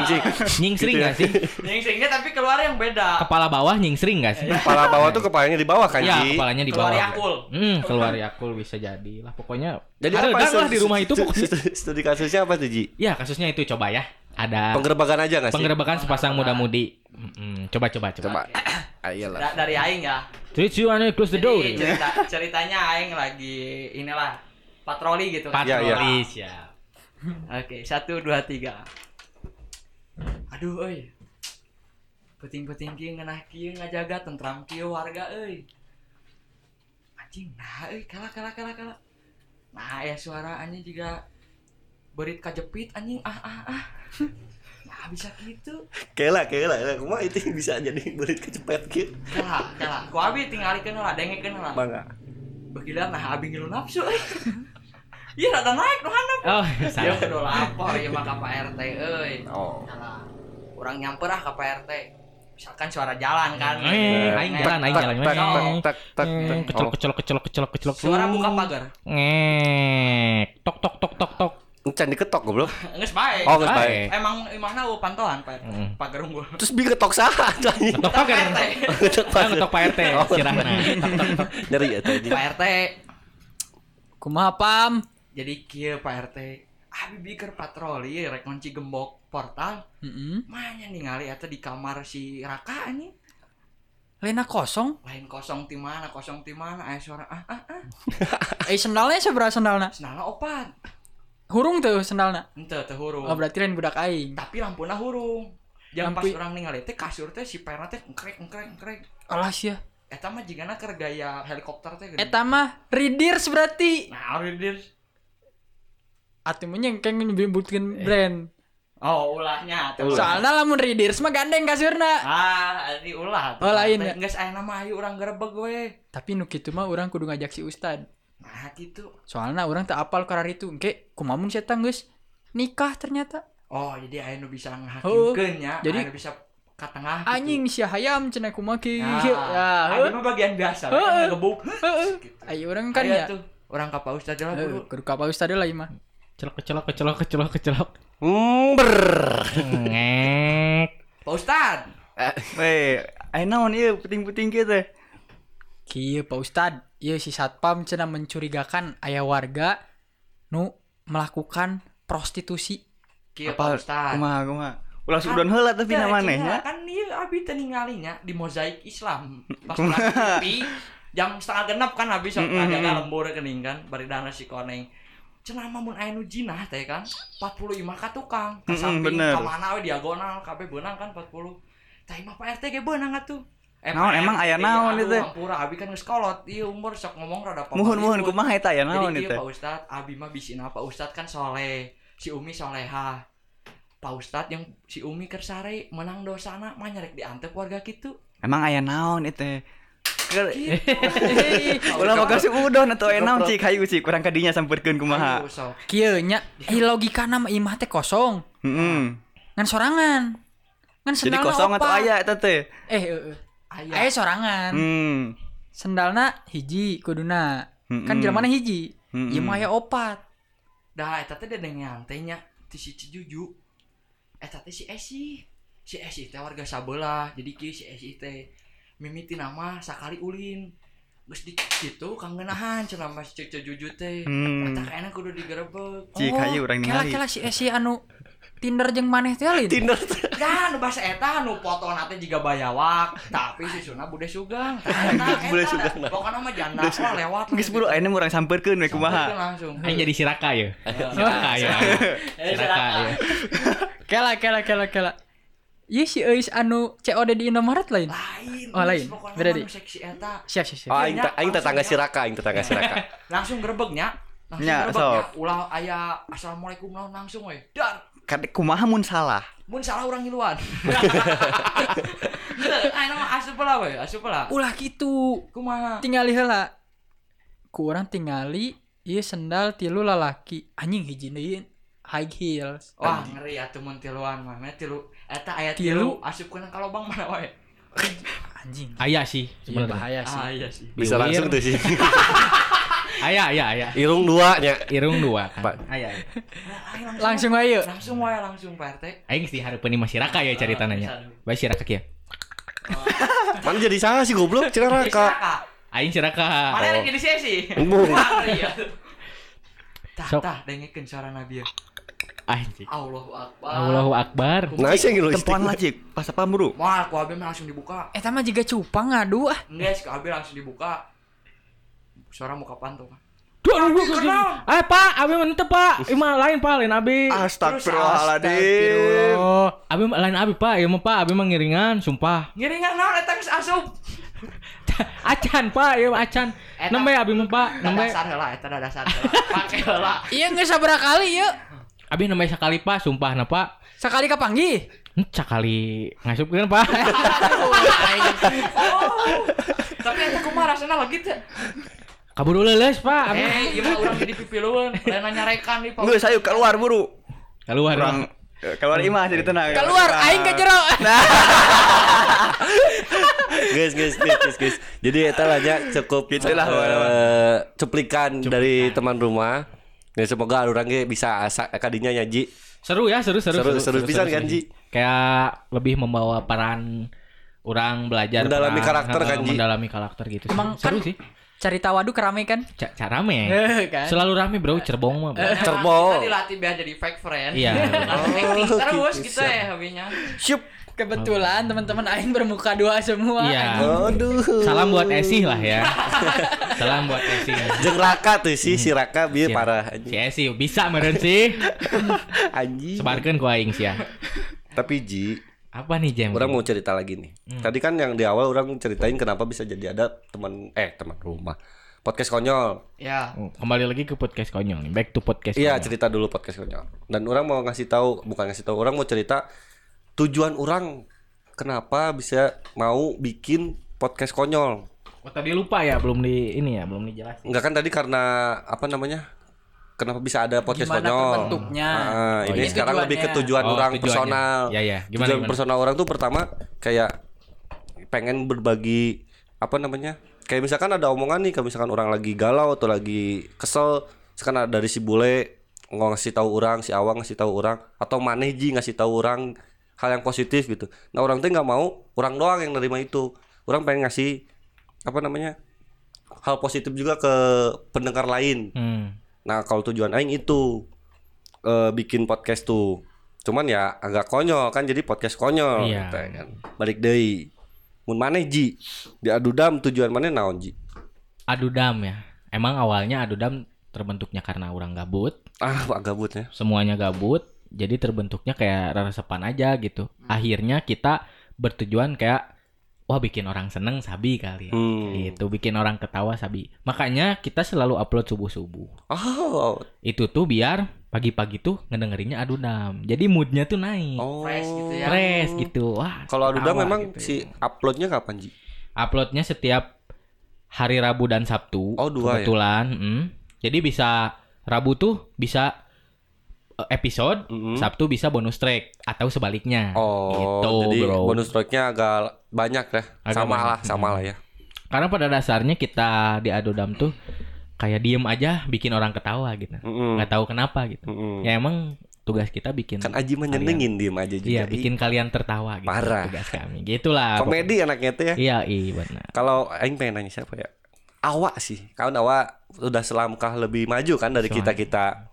nyingsring Gitu ya. nggak sih Nyingsingnya tapi keluar yang beda. kepala bawah nyingsring nggak sih Kepala bawah tuh kepalanya di bawah kan ya Ji. kepalanya di Keluar bawah yakul. hmm keluar yakul bisa jadi lah pokoknya Jadi ada apa lah studi- di rumah itu pokoknya studi- Studi kasusnya apa tuh Ji? ya kasusnya itu coba ya ada Penggerbekan aja nggak sih? penggerebekan sepasang muda-mudi Mm-mm. coba coba coba Coba. Ayolah. Da- dari aing ya. Three, two, one, close the door. Jadi cerita ceritanya aing lagi inilah patroli gitu. Iya, iya. Patroli siap. Oke, satu dua tiga. Aduh, euy. Peting-peting kieu ngeunah kieu ngajaga tentram kieu warga euy. Anjing, nah euy kalah kalah kalah kalah. Nah, ya suara anjing juga berit kajepit anjing ah ah ah. Nah, bisa gitu. Kela, kela, kela. Kumaha itu bisa jadi berit kecepet gitu. Kalah, kalah. Ku abi tinggalikeun lah, dengekeun lah. Mangga. Begitu nah abi ngilu nafsu. Iya, rada naik nu handap. Oh, Ya salah. kudu lapor ieu mah ka Pak RT euy. Oh. Salah. Urang nyamper ah ke Pak RT. Misalkan suara jalan kan. Eh, aing jalan, aing jalan. Tak, tak, tak, tak, Eh, kecelok, kecelok, kecelok, kecelok. Suara buka pagar. Ngek. Tok, tok, tok, tok, Encan diketok goblok. Geus bae. Oh, geus Bae. bae. Emang imahna eueuh pantauan Pak RT. Mm. Pagar unggul. Terus bi ketok saha anjing. Ngetok pagar. RT. Ketok pagar. ngetok Pak RT. Oh, Sirahna. Ya tadi. Pak RT. kumaha pam Jadi kieu Pak RT. Abi biker patroli rek ngunci gembok portal. Heeh. Manya ningali eta di kamar si Raka anjing. Lena kosong Lain kosong ti mana, kosong ti mana, aya suara ah ah ah. eh sendalnya seberapa sendalna Senalna opat. Hurung tuh sendalna Henteu teu hurung. oh berarti lain budak aing tapi lampuna hurung yang pas Lampu- orang ningali teh kasur teh si perna teh engkrek engkrek engkrek alas ya eta mah jigana keur gaya helikopter teh eta mah readers berarti nah reader atuh mah nyengkeng nyebutkeun brand oh ulahnya Ulah. soalnya lamun readers mah gandeng kasurna ah di ulah Oh, lain ya? geus aya nama ayu urang gerebeg we tapi nu kitu mah urang kudu ngajak si ustad nah gitu soalnya orang tak apal karar itu. Engke kumamun saya geus nikah ternyata. Oh jadi aya nu bisa Oh, ngahakimkeun nya. jadi- aya nu bisa ka tengah gitu. anjing si hayam cenah kumaha ki Nah, ya aya mah bagian biasa kan ngegebuk. Heeh. ayo urang kan ya. tuh orang ka Pak Ustad lah Eh, dulu kudu ka Pak ustad lah ieu mah Kecelok, kecelok, kecelok, kecelok, kecelok. Ber. Ngek. Pak Ustad. Weh, ayo naon ieu puting-puting kieu teh. Kieu Pak Ustad, ieu si satpam cenah mencurigakan aya warga nu melakukan prostitusi. Kieu apa? Kumaha kumaha ulah sudon heula tapi Teh, namanya cenah, ya kan dia abi teh ningalinya di mozaik Islam. Pas TV jam setengah genap kan habis sok Mm-mm. ada lembur kening kan bari dana si koneng. Cenah mun aya nu jinah teh kan 45 ka tukang. Ka samping bener. ka mana we diagonal kabeh beunang kan 40 tah mah Pak RT ge beunang atuh Eh, Naon, emang RT, aya naon aduh, itu? Ampura abi kan geus kolot ieu umur sok ngomong rada muhun muhun pamaripun. kumaha eta ya naon itu Pak Ustad, Abi mah bisina Pak Ustad kan soleh, si Umi soleha. Pak Ustad yang si Umi kersare menang dosana mah nyarek diantep warga gitu. emang aya naon itu Gitu. ulah mah kasih udon atau enaon cik hayu cik kurang kadinya sampurkeun kumaha. Kieu nya logikana mah imah teh kosong. heeh Ngan sorangan. Ngan jadi kosong atau opat. aya eta teh Eh, heeh. Aya. Aya sorangan. hmm Sendalna hiji kuduna. Kan Mm-mm. jelema hiji. Mm-mm. Ieu mah aya opat. Dah eta teh dedeng nyantai nya ti si Cijuju. Eta teh si Esi. Si Esi teh warga sabelah. Jadi kieu si Esi teh mimiti nama sakali ulin. Geus di kitu kangeunahan cenah mah si Cijuju teh. Hmm. Eta kayaknya kudu digerebek. Cik hayu urang kela ningali. kela si si anu Tinder jeung maneh teh alin. Tinder Ya, nu bahasa eta nu foto nate juga bayawak, tapi susuna bude sugang. Bude sugang, nah. Pokokna mah janda lah lewat. Geus buru ayeuna urang sampeurkeun we kumaha langsung. Aing jadi siraka ya. Siraka ya. Siraka ya. Kela kela kela kela. Ieu si Eus anu COD di Indomaret lain. Lain. Oh, lain. Pokona Beda, mah Di. seksi eta. Siap siap siap. Oh, aing aing tetangga si Raka, aing tetangga si Raka. Langsung gerebeknya. Langsung Nya, gerebeknya. sok. Ulah aya assalamualaikum langsung we. Dar. Kade kumaha mun salah Mun salah urang ngiluan. Ayo mah asup lah we, asup lah. Ulah kitu. Kumaha? Tingali heula. Ku urang tingali ieu sendal tilu lalaki. Anjing hiji deui high heels. Wah, ngeri atuh mun tiluan mah. Meh tilu eta aya Tilu? tilu asupkeun ka lobang mana wae. Anjing. Aya sih Iya sebenarnya. bahaya sih. Ah, iya sih. Bisa langsung tuh sih. Aya aya aya. Irung dua nya. Irung dua kan. Pak. Aya. aya. Ayo Langsung ayo. langsung wae langsung Pak RT. Aing sih hareupeun imah siraka ya cari tanahnya. Bae siraka kieu. Mana jadi salah sih goblok Cina Raka. Kakak. Aing siraka. Mana yang jadi sesi? Embung. Ngeri ya. Tah tah dengekeun suara Nabi. ya. Anjing. Allahu Akbar. Allahu Akbar. Nah, sih yang ngilu tempoan lah cik pas apa buru Mal ku abi mah langsung dibuka. Eta mah juga cupang ngadu ah. Enggak, ku abi langsung dibuka. Suara muka pantu kan. Duh, aduh, Abi, kenal. Eh, Pak, abi mantep, Pak. Imah lain, Pak, lain abi. Astagfirullahaladzim Astagfirullah. Abi lain abi, Pak. Ya mah, Pak, abi mah ngiringan, sumpah. Ngiringan naon eta geus asup. acan, Pak, ya acan. Nembe abi mah, Pak, nembe. dasar heula eta da dasar heula. Pake heula. Iya geus sabaraha kali yeuh. Abi nembe sakali, Pak, sumpah na, Pak. Sekali kapanggih. Hmm, Cakali ngasupkeun, Pak. Oh. Tapi eta kumaha rasana lagi teh? Kaburu leuleus, Pak. Eh, ieu mah urang jadi pipilueun. Lain nyarekan di Nggak ayo keluar buru Keluar, Pak. eh, keluar imah jadi tenang Keluar aing ke jero. guys guys guys guys, guys. jadi lah nya cukup Gitu lah. eh, cuplikan dari teman rumah ya semoga orang ge bisa asa kadinya nyaji Seru ya, seru seru Seru, seru pisan kan, Ji? Kayak lebih membawa peran orang belajar Mendalami peran, karakter kan, Ji? Mendalami karakter gitu. sih. Emang seru kan- sih. Cerita waduk rame kan? Ca cara rame. Eh, kan? Selalu rame, Bro. Cerbong mah. Bro. Cerbong. Kita dilatih biar jadi fake friend. Iya. Oh, terus gitu, gitu ya hobinya. Syup. Kebetulan teman-teman aing bermuka dua semua. Iya. Aduh. Salam buat Esi lah ya. Salam buat Esi. Jeung Raka tuh sih si Raka bieu Si- parah Si Esi bisa meureun sih. anjing. Sebarkeun ku aing sih ya. Tapi Ji, Apa nih Jam? orang mau cerita lagi nih. Hmm. Tadi kan yang di awal orang ceritain kenapa bisa jadi ada teman eh teman rumah. Podcast konyol. Ya. Oh, Kembali lagi ke podcast konyol nih. Back to podcast. Iya, cerita dulu podcast konyol. Dan orang mau ngasih tahu, bukan ngasih tahu, orang mau cerita tujuan orang kenapa bisa mau bikin podcast konyol. Oh, tadi lupa ya, belum di ini ya, belum dijelasin. Enggak kan tadi karena apa namanya? Kenapa bisa ada podcast Gimana konyol? terbentuknya? Ah, Oh, ini iya. sekarang lebih ke tujuan Oh, orang tujuannya. personal. Ya, ya. Gimana, tujuan gimana? personal orang tuh pertama kayak pengen berbagi apa namanya? Kayak misalkan ada omongan nih, kalau misalkan orang lagi galau atau lagi kesel, ada dari si bule nggak ngasih tahu orang, si awang ngasih tahu orang, atau maneh ji ngasih tahu orang hal yang positif gitu. Nah orang tuh nggak mau, orang doang yang nerima itu. Orang pengen ngasih apa namanya hal positif juga ke pendengar lain. Hmm. Nah kalau tujuan Aing itu eh, bikin podcast tuh. Cuman ya agak konyol kan jadi podcast konyol Iya. gitu ya kan. Balik deui. Mun maneh Ji, di Adudam tujuan maneh naon Ji? Adudam ya. Emang awalnya Adudam terbentuknya karena orang gabut, Ah, agak gabut ya. semuanya gabut, jadi terbentuknya kayak resepan aja gitu. Akhirnya kita bertujuan kayak wah bikin orang seneng sabi kali ya. Hmm. Gitu, bikin orang ketawa sabi. Makanya kita selalu upload subuh-subuh. Oh. Itu tuh biar pagi-pagi tuh ngedengerinnya Adudam. Jadi moodnya tuh naik. Oh. Fresh gitu ya. Fresh gitu. Wah. Kalau Adudam ketawa memang gitu. si uploadnya kapan Ji? uploadnya setiap hari Rabu dan Sabtu. Oh, dua ya? kebetulan. mm. Jadi bisa Rabu tuh bisa eh, episode, Mm-mm. Sabtu bisa bonus track atau sebaliknya. Oh, gitu, jadi bro. bonus tracknya agak banyak ya. Agak sama banyak. lah, sama lah ya. Karena pada dasarnya kita di Adodam tuh kayak diem aja bikin orang ketawa gitu. Nggak tahu kenapa gitu. Mm-mm. Ya emang tugas kita bikin Kan Aji mah nyenengin diem aja juga. Iya, bikin kalian tertawa gitu. Parah. Tugas kami. Gitulah. komedi anaknya tuh ya. pokoknya. Iya, iya benar. Kalau aing pengen nanya siapa ya? Awak sih. Kawan awak udah selangkah lebih maju kan dari kita-kita.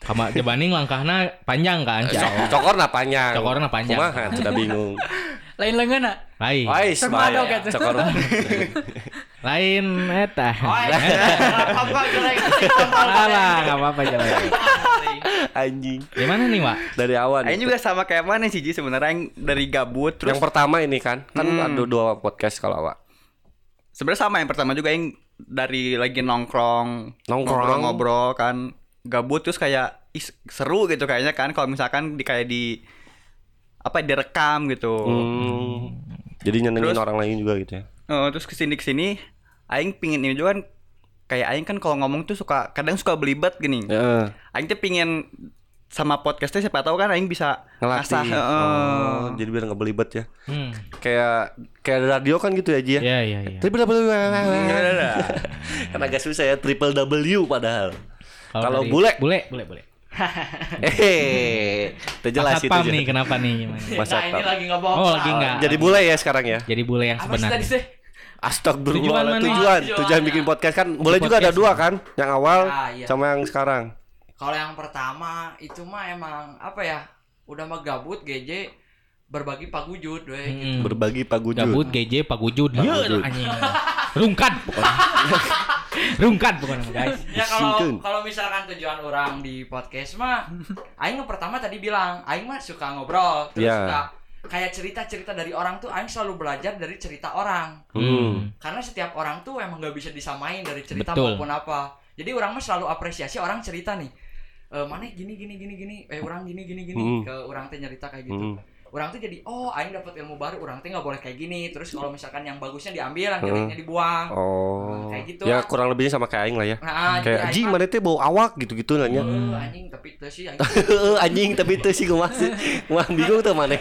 Kama jebaning langkahnya panjang kan? Cokorna panjang. Cokorna panjang. Kumaha sudah bingung. Lain lengan Lain. Wais, Sok bahaya. madok gitu. Cokor. Lain eta. Apa jelek? Alah, enggak apa-apa jelek. Anjing. Gimana nih, Wak? Dari awal. Aing juga sama kayak mana sih Ji sebenarnya yang dari gabut terus Yang pertama ini kan, kan Hmm. ada dua podcast kalau awak. sebenarnya sama yang pertama juga yang dari lagi nongkrong Nongkrong. ngobrol-ngobrol kan gabut terus kayak ih, seru gitu kayaknya kan kalau misalkan di kayak di apa direkam gitu Hmm. Jadi nyenengin Terus- orang lain juga gitu ya. Eh, terus ke sini ke sini aing pingin ini juga kan kayak aing kan kalau ngomong tuh suka kadang suka belibet gini Heeh. aing tuh pingin sama podcastnya siapa tahu kan aing bisa Ngelatih. ngasah, heeh. Oh, jadi biar nggak belibet ya. Hmm. Kayak kayak radio kan gitu ya Ji ya. Iya, iya, iya. Triple W. Iya, kan agak susah ya triple W padahal. Kalau bule, bule, bule, bule. Eh, itu jelas itu. Jelas. nih, kenapa nih gimana? Mas Nah, ini lagi ngebohong. Oh, lagi enggak. Jadi bule ya sekarang ya. Jadi bule yang Apa sih tadi sebenarnya. sih? Astagfirullah Tujuan tujuan, mana? tujuan, tujuan tujuannya. bikin podcast kan boleh juga ada dua kan yang awal Ya, iya. sama yang sekarang Kalau yang pertama itu mah emang apa ya? Udah mah gabut GJ berbagi pagujud we gitu. Hmm. berbagi pagujud Gabut GJ Pagujud. Ya, Pagujud. anjing. Rungkat pokoknya. Rungkat pokoknya, guys. Ya kalau kalau misalkan tujuan orang di podcast mah aing pertama tadi bilang, aing mah suka ngobrol, terus Ya. suka kayak cerita-cerita dari orang tuh aing selalu belajar dari cerita orang. Hmm. Karena setiap orang tuh emang gak bisa disamain dari cerita Betul. maupun apa. Jadi orang mah selalu apresiasi orang cerita nih. Eh mana gini gini gini gini, eh orang gini gini gini Hmm. ke orang teh nyerita kayak gitu. Hmm. Orang tuh jadi oh aing dapat ilmu baru, orang teh nggak boleh kayak gini. Terus kalau misalkan yang bagusnya diambil, yang Hmm. jeleknya dibuang. Oh, Kayak gitu ya lah. kurang lebihnya sama kayak aing lah ya. Nah, Kayak mah, mana teh bau awak gitu-gitu nanya. "Eh, anjing tapi itu sih Heeh, anjing tapi itu sih gue masih Wah bingung tuh mana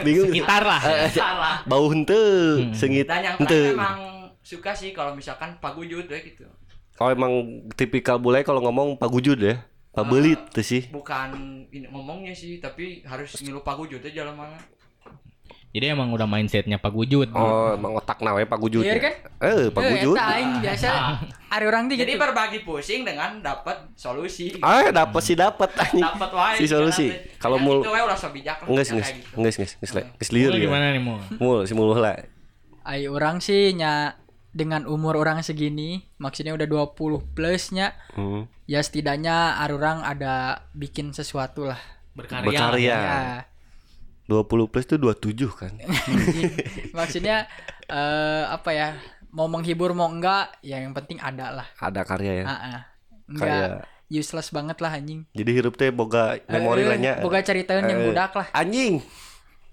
Bingung Sekitar lah. Eh, salah. Bau henteu Hmm. Sengit Dan yang emang suka sih kalau misalkan pagujud ya gitu. Oh emang tipikal bule kalau ngomong pagujud ya Pabelit tuh sih Bukan ini ngomongnya sih, tapi harus ngilu pagujud aja lah mana. Jadi emang udah mindsetnya Pagujud. Oh emang otak nawe pagujud Iya ya? kan? Eh pagujud Eta aing biasa ada orang tuh Jadi gitu. berbagi pusing dengan dapat solusi. Ah dapet sih anjing Dapat wae. Si solusi Kalau mul itu wae ulah so bijak lah. Enggak enggak enggak enggak enggak liur ya gimana nih, Mo? Mul si muluh lah Ai orang sih nya dengan umur orang segini, maksudnya udah 20 plusnya, Hmm. ya setidaknya arurang ada bikin sesuatu lah. Berkarya. Berkarya. Ya. 20 plus tuh 27 kan maksudnya eh apa ya? Mau menghibur mau enggak, ya yang penting ada lah. Ada karya ya Ah, ah. Enggak Kayak useless banget lah anjing. Jadi hirup teh boga memori lah nya Boga ceritain yang Eh, budak lah. Anjing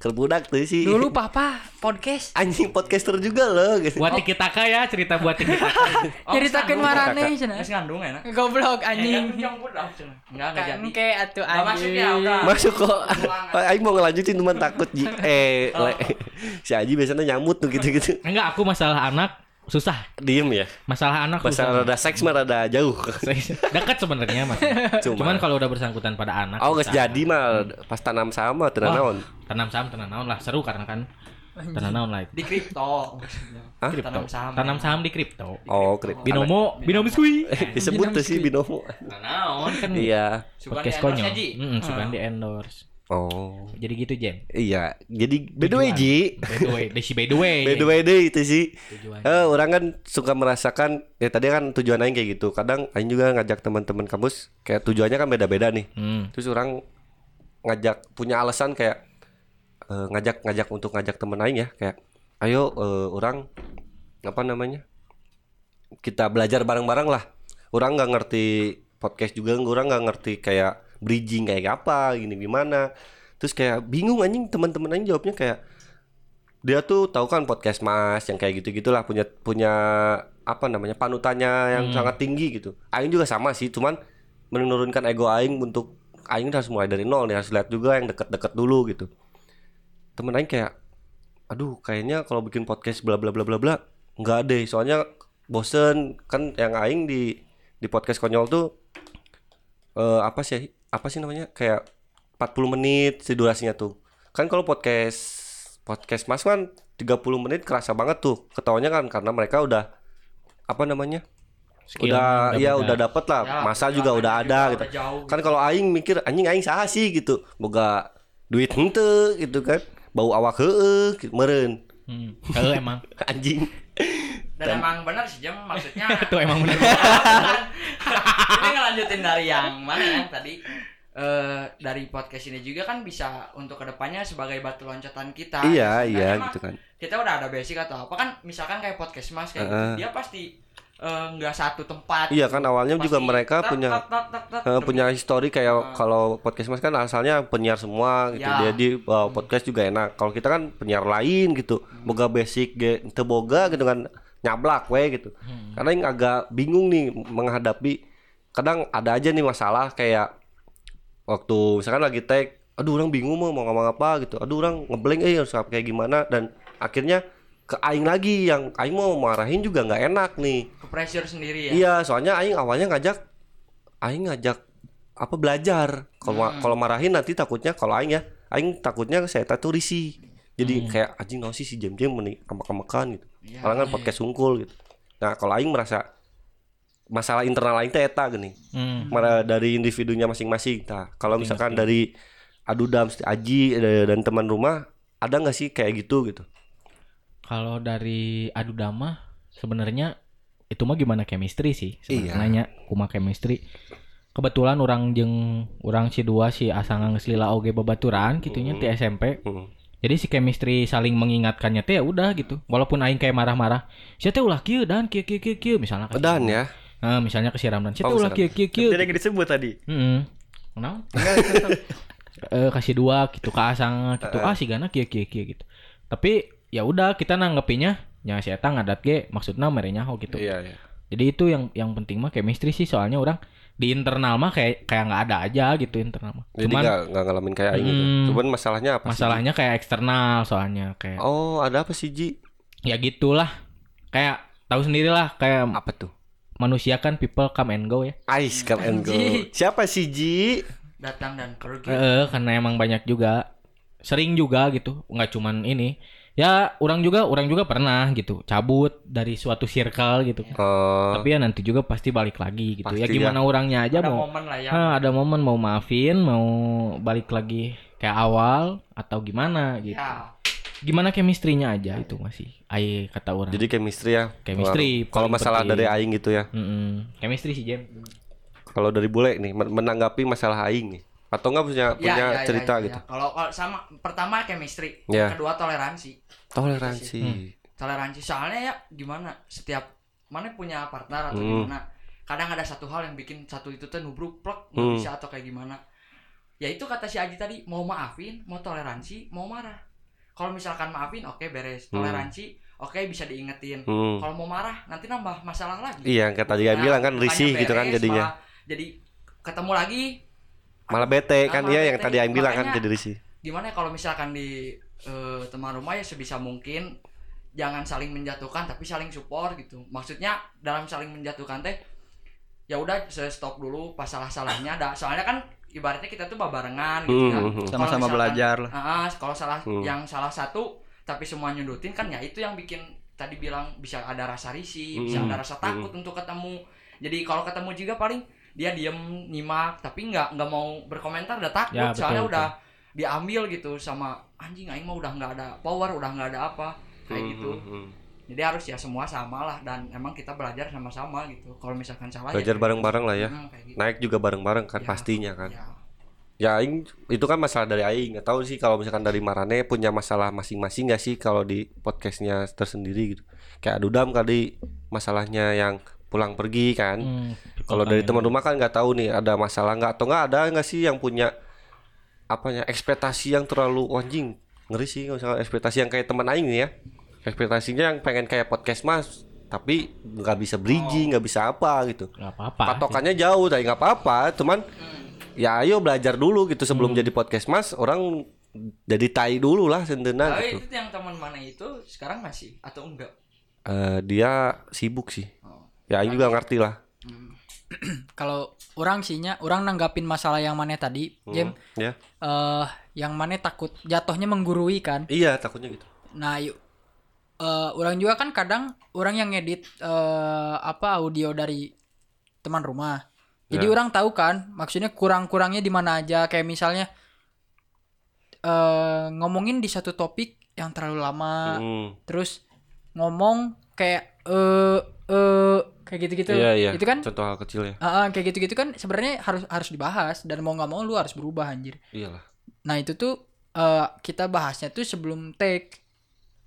Kerbudak tuh sih Dulu papa podcast Anjing podcaster juga loh gitu. Buat Tiki Taka ya, cerita buat Tiki Taka. Oh, ceritakeun ngandung, marane cenah. Geus ngandung enak. Goblok Eh, anjing. Enggak enggak Kan jadi. atuh masuk ya, udah. Masuk kok. Aing mau ngelanjutin cuman takut Ji. Eh, le. si Aji biasanya nyamut tuh gitu-gitu. Enggak, aku masalah anak susah. Diem ya. Masalah anak Masalah susah. rada seks mah rada jauh. Dekat sebenarnya mas. Cuma. Cuman kalau udah bersangkutan pada anak. Oh, susah. jadi mah pas tanam sama tenan Oh, naon. Tanam saham, tanam naon lah seru karena kan Tanam naon lah itu. di kripto. Hah? Kripto. Tanam saham. Tanam saham di kripto. Oh, krip. Binomo, binomo sui. Disebut tuh sih binomo. Naon kan Iya. Suka podcast konyol. Mm, suka di endorse. Oh. Jadi gitu Jem. Iya. Jadi by the way, Ji. By the way, by the way. By the way deh itu sih. Tujuan. Eh, orang kan suka merasakan ya tadi kan tujuan aing kayak gitu. Kadang aing juga ngajak teman-teman kampus kayak tujuannya kan beda-beda nih. Hmm. Terus orang ngajak punya alasan kayak eh, ngajak ngajak untuk ngajak temen aing ya kayak ayo eh, orang apa namanya? Kita belajar bareng-bareng lah. Orang nggak ngerti podcast juga, orang nggak ngerti kayak bridging kayak apa, gini gimana. Terus kayak bingung anjing teman-teman aing jawabnya kayak dia tuh tahu kan podcast Mas yang kayak gitu-gitulah punya punya apa namanya panutannya yang sangat tinggi gitu. Aing juga sama sih, cuman menurunkan ego aing untuk aing harus mulai dari nol nih, harus lihat juga yang deket-deket dulu gitu. Temen aing kayak aduh kayaknya kalau bikin podcast bla bla bla bla bla nggak deh soalnya bosen kan yang aing di di podcast konyol tuh eh apa sih apa sih namanya kayak 40 menit si durasinya tuh. Kan kalau podcast podcast mas kan 30 menit kerasa banget tuh ketawanya kan karena mereka udah apa namanya Skillnya udah udah ya udah dapet lah. Ya, masa juga udah juga ada udah gitu jauh kan kalau aing mikir anjing aing saha sih? gitu. Boga duit hente gitu kan. Bau awak heeh gitu, meren Hmm. Kalau emang. Anjing Dan, emang benar sih Jam maksudnya itu emang bener. ini ngelanjutin dari yang mana yang tadi? Eh dari podcast ini juga kan bisa untuk ke depannya sebagai batu loncatan kita. iya iya gitu kan. Kita udah ada basic atau apa kan misalkan kayak podcast mas kayak gitu, Heeh. dia pasti eh, nggak satu tempat. Iya kan awalnya juga mereka punya Eh, punya histori kayak kalau podcast mas kan asalnya penyiar semua gitu. Ya. jadi uh, podcast juga enak. Kalau kita kan penyiar lain gitu. Boga basic ge teu boga gitu kan nyablak we gitu karena yang agak bingung nih menghadapi kadang ada aja nih masalah kayak waktu misalkan lagi tag aduh orang bingung mau mau ngomong apa gitu aduh orang ngeblank eh harus kayak gimana dan akhirnya ke aing lagi yang aing mau marahin juga nggak enak nih ke pressure sendiri ya. Iya, soalnya aing awalnya ngajak aing ngajak apa belajar. Kalau Hmm. kalau marahin nanti takutnya kalau aing ya, aing takutnya saya tuh risih. Jadi Hmm. kayak anjing naon sih si jam-jam meni kemek-kemekan gitu. Iya, Kalau kan podcast sungkul gitu. Nah, kalau aing merasa masalah internal aing teh eta gini. Hmm. Mara dari individunya masing-masing. Nah, kalau misalkan dari Adudam, Aji eh, dan teman rumah ada nggak sih kayak gitu gitu? Kalau dari adu dama sebenarnya itu mah gimana chemistry sih Iya. sebenarnya kuma chemistry. Kebetulan orang jeng orang si dua si asang geus lila oge babaturan gitunya di SMP. Hmm. Jadi si chemistry saling mengingatkannya teh ya udah gitu. Walaupun aing kayak marah-marah, "Sia teh ulah kieu dan kieu kieu kieu kieu" misalnya. kasih- Dan ya, Nah, misalnya kesiram dan "Sia Oh, teh ulah kieu kieu kieu." Tidak yang disebut tadi. Heeh. Kenapa? eh kasih dua gitu ke asang gitu. Ah si gana kieu kieu kieu gitu. Tapi ya udah kita nanggepinnya nya si eta ngadat ge maksudna merenya oh gitu. iya iya. Jadi itu yang yang penting mah chemistry sih soalnya orang di internal mah kayak kayak nggak ada aja gitu internal mah. Jadi Cuman nggak nggak ngalamin kayak aing gitu. Hmm. Cuman masalahnya apa sih? masalahnya kayak eksternal soalnya kayak Oh, ada apa sih Ji? ya gitulah. Kayak tahu sendirilah kayak Apa tuh? manusia kan people come and go ya. Ice come and go. Siapa sih Ji? Datang dan pergi. Eh, karena emang banyak juga sering juga gitu, nggak cuman ini. Ya, orang juga orang juga pernah gitu, cabut dari suatu circle gitu. Oh, Tapi ya nanti juga pasti balik lagi gitu. ya gimana orangnya aja Ada mau momen lah ya. Ah, ada momen mau maafin, mau balik lagi kayak awal atau gimana gitu. Ya. Gimana chemistry-nya aja itu masih. Ai kata orang. jadi chemistry ya. Chemistry Kalau masalah penting. dari aing gitu ya. Mm-mm. chemistry sih Jem. Kalau dari bule nih men- menanggapi masalah aing nih. Atau enggak punya punya Ya, ya, ya, cerita ya, gitu. ya. Kalau kalau sama pertama chemistry, Ya. kedua toleransi. Toleransi. Hmm. Toleransi soalnya ya gimana? Setiap mana punya partner atau Hmm. gimana? Kadang ada satu hal yang bikin satu itu tuh nubruk plek nggak Hmm. bisa atau kayak gimana. Ya itu kata si Aji tadi, mau maafin, mau toleransi, mau marah. Kalau misalkan maafin, oke beres. Hmm. Toleransi, oke bisa diingetin. Hmm. Kalau mau marah, nanti nambah masalah lagi. Iya, yang tadi yang Nah, bilang kan risih gitu kan jadinya. malah jadi ketemu lagi Malah bete kan iya yang tadi yang bilang kan jadi risih. gimana ya kalau misalkan di eh, teman rumah ya sebisa mungkin jangan saling menjatuhkan tapi saling support gitu maksudnya dalam saling menjatuhkan teh ya udah saya stop dulu pas salah salahnya ada soalnya kan ibaratnya kita tuh barengan gitu Hmm, ya hmm, hmm. Kalau Sama-sama misalkan- belajar lah. Ah, ah, kalau salah Hmm. yang salah satu tapi semua nyudutin kan ya itu yang bikin tadi bilang bisa ada rasa risih bisa Mm, ada rasa takut untuk ketemu jadi kalau ketemu juga paling dia diem nyimak tapi nggak nggak mau berkomentar udah takut Ya, betul, soalnya betul. udah diambil gitu sama anjing aing mah udah nggak ada power udah nggak ada apa kayak Hmm, gitu hmm, hmm. jadi harus ya semua sama lah dan emang kita belajar sama-sama gitu kalau misalkan salah Belajar ya, bareng-bareng lah ya. Hmm, gitu. Naik juga bareng-bareng kan Ya. pastinya kan. Ya. Ya aing itu kan masalah dari aing. Nggak tahu sih kalau misalkan dari Marane punya masalah masing-masing nggak sih kalau di podcastnya tersendiri gitu. Kayak Dudam kali masalahnya yang pulang pergi kan. Hmm, Kalau dari teman rumah kan nggak tahu nih ada masalah nggak atau nggak ada nggak sih yang punya apanya ekspektasi yang terlalu "Wah, anjing ngeri sih kalau misalkan ekspektasi yang kayak teman aing nih ya. Ekspektasinya yang pengen kayak podcast mas tapi nggak bisa bridging nggak bisa apa gitu. Nggak apa-apa. patokannya jauh tapi nggak apa-apa cuman ya ayo belajar dulu gitu. Sebelum jadi podcast mas orang jadi tai dulu lah sendena Tapi gitu. itu yang teman mana itu sekarang masih atau enggak? Eh, dia sibuk sih. Oh. ya aing juga ngerti lah Kalau orang sihnya, orang nanggapin masalah yang mana tadi, Hmm, Jem, ya eh yang mana takut jatuhnya menggurui kan. iya takutnya gitu Nah, yuk. eh orang juga kan kadang orang yang ngedit eh apa audio dari teman rumah. Jadi Ya. orang tahu kan, maksudnya kurang-kurangnya di mana aja. Kayak misalnya eh ngomongin di satu topik yang terlalu lama, Hmm. terus ngomong kayak eh eh kayak gitu-gitu. iya iya Itu kan contoh hal kecil ya ah, ah, kayak gitu-gitu kan sebenarnya harus harus dibahas dan mau nggak mau lu harus berubah anjir. iyalah Nah, itu tuh eh kita bahasnya tuh sebelum take.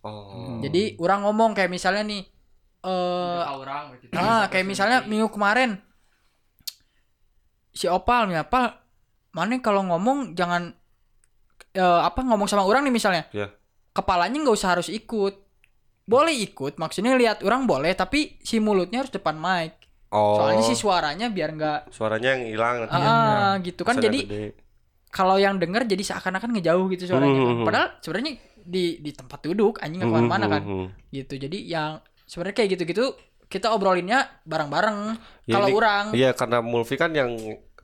oh Jadi orang ngomong kayak misalnya nih eh Udah orang gitu. ah kayak misalnya minggu kemarin si Opal nih Opal mana kalau ngomong jangan eh, apa ngomong sama orang nih misalnya ya kepalanya nggak usah harus ikut boleh ikut maksudnya lihat orang boleh tapi si mulutnya harus depan mic. Oh. Soalnya si suaranya biar nggak suaranya yang hilang. Nanti ah gitu kan. Jadi kalau yang denger jadi seakan-akan ngejauh gitu suaranya kan. Hmm. padahal sebenarnya di di tempat duduk anjing nggak ke mana-mana hmm, kan. Hmm. gitu. Jadi yang sebenarnya kayak gitu-gitu kita obrolinnya bareng-bareng Ya, kalau orang. Iya karena Mulvi kan yang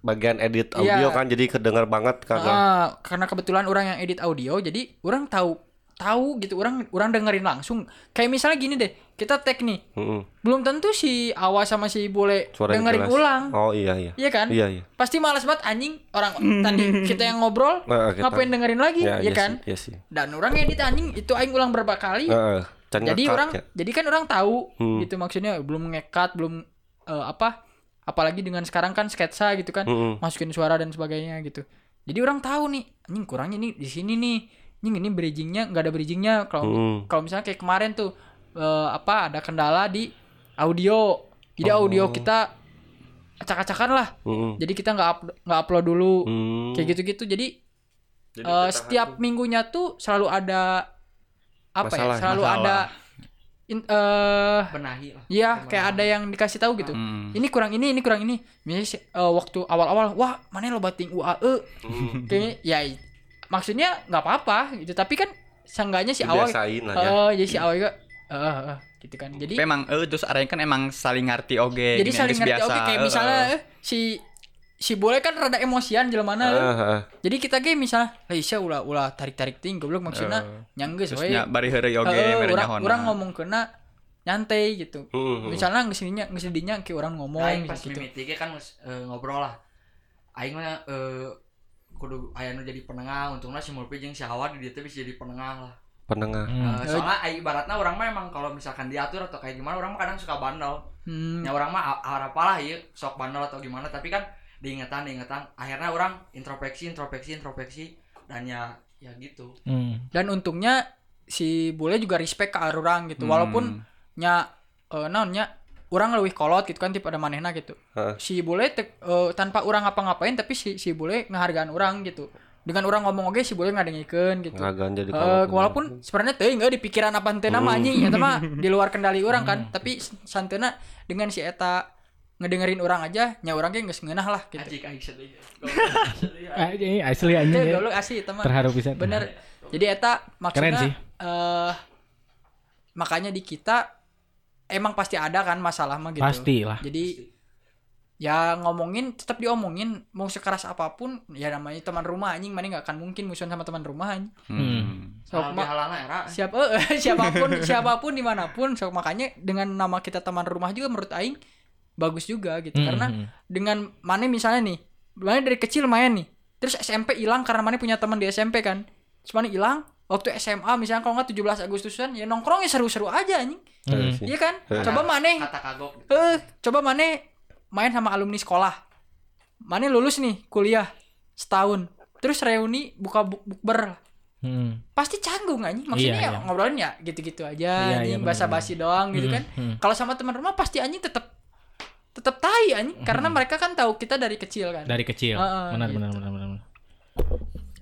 bagian edit Iya. audio kan jadi kedengar banget karena Ah, karena kebetulan orang yang edit audio jadi orang tahu tahu gitu orang orang dengerin langsung kayak misalnya gini deh kita tag nih Mm-mm. belum tentu si Awa sama si Bule suaranya dengerin jelas. ulang Oh iya iya. iya kan Iya iya. pasti males banget anjing orang tadi kita yang ngobrol Nah, kita- ngapain dengerin lagi Ya, ya, iya kan sih, Iya sih. dan orang edit anjing itu aing ulang berapa kali Heeh. Can jadi ngekat orang ya. jadi kan orang tahu Hmm. gitu maksudnya belum ngekat belum eh, apa apalagi dengan sekarang kan sketsa gitu kan Mm-mm. masukin suara dan sebagainya gitu jadi orang tahu nih anjing kurangnya nih di sini nih anjing ini bridgingnya nggak ada bridgingnya kalau Mm. kalau misalnya kayak kemarin tuh eh, apa ada kendala di audio jadi Oh. audio kita acak-acakan lah Mm-mm. jadi kita nggak up- nggak upload dulu Mm. kayak gitu-gitu jadi Jadi eh, ketahan setiap tuh. minggunya tuh selalu ada apa Masalah, ya selalu masalah. ada in- eh benahi lah. Iya, kayak ada yang dikasih tahu gitu. Hmm. Ini kurang ini, ini kurang ini. Misalnya eh, waktu awal-awal, wah mana lo bating UAE. Mm. Kayaknya ya maksudnya nggak apa-apa gitu, tapi kan seenggaknya si awal ya. eh jadi si awal juga eh eh, gitu kan. Jadi Tapi emang eh terus arahnya kan emang saling ngerti oge. jadi gini, saling ngerti oke kayak eh, misalnya eh. eh, si si boleh kan rada emosian jelema mana Ah, ah. Jadi kita kayak misalnya, lah isya ulah ulah tarik-tarik ting goblok maksudnya Eh, nyanggeus Terus we. nya bari heureuy oge mere orang ngomong kena nyantai gitu. Mm-mm. Misalnya ngesininya ngesininya kayak orang ngomong Aing pas gitu. mimiti ge kan eh, ngobrol lah. Aing mah eh, kudu aya nu jadi penengah, untungnya si Mulpi jeung si Hawa di dieu teh bisa jadi penengah lah. Penengah. Hmm. Eh, soalnya ibaratnya orang mah emang kalau misalkan diatur atau kayak gimana orang mah kadang suka bandel. Hmm. Ya orang mah harapalah ya sok bandel atau gimana tapi kan diingetan diingetan akhirnya orang introspeksi introspeksi introspeksi dan ya ya gitu. Hmm. Dan untungnya si bule juga respect ke orang gitu. Hmm. Walaupun nya eh naonnya orang lebih kolot gitu kan tipe ada manehna gitu. Heeh. Si bule te- eh, tanpa orang ngapa-ngapain tapi si si bule ngehargaan orang gitu. Dengan orang ngomong oke si bule ngadengikeun gitu. Ngagan jadi kolot. walaupun sebenarnya teh nggak di pikiran apa ente nama anjing eta mah di luar kendali orang kan tapi santena dengan si eta ngedengerin orang aja nya orang ge geus ngeunah lah gitu. Ajik aing sedih. Asli anjing ya. asli eta mah. Terharu bisa. Bener. Jadi eta maksudnya Keren sih. eh makanya di kita emang pasti ada kan masalah mah gitu. Pasti lah. Jadi ya ngomongin tetap diomongin mau sekeras apa pun ya namanya teman rumah anjing mana nggak akan mungkin musuhan sama teman rumah anjing Hmm. sok Halal ma- era. siap eh, siapa pun siapa pun di mana pun sok makanya dengan nama kita teman rumah juga menurut aing bagus juga gitu Hmm, karena dengan mana misalnya nih mana dari kecil main nih terus SMP hilang karena mana punya teman di SMP kan terus mana hilang waktu SMA misalnya kalau nggak 17 Agustusan ya nongkrongnya seru-seru aja anjing Hmm. sih. iya kan coba mana Kata kagok. eh coba mana main sama alumni sekolah mana lulus nih kuliah setahun terus reuni buka buk bukber Hmm. pasti canggung anjing maksudnya Iya, ya iya. ngobrolin ya gitu-gitu aja Iya, iya, anjing basa-basi doang gitu Hmm, kan hmm. kalau sama teman rumah pasti anjing tetap tetap tai anjing karena mereka kan tahu kita dari kecil kan Dari kecil. Heeh, benar, gitu. benar, benar, benar, benar.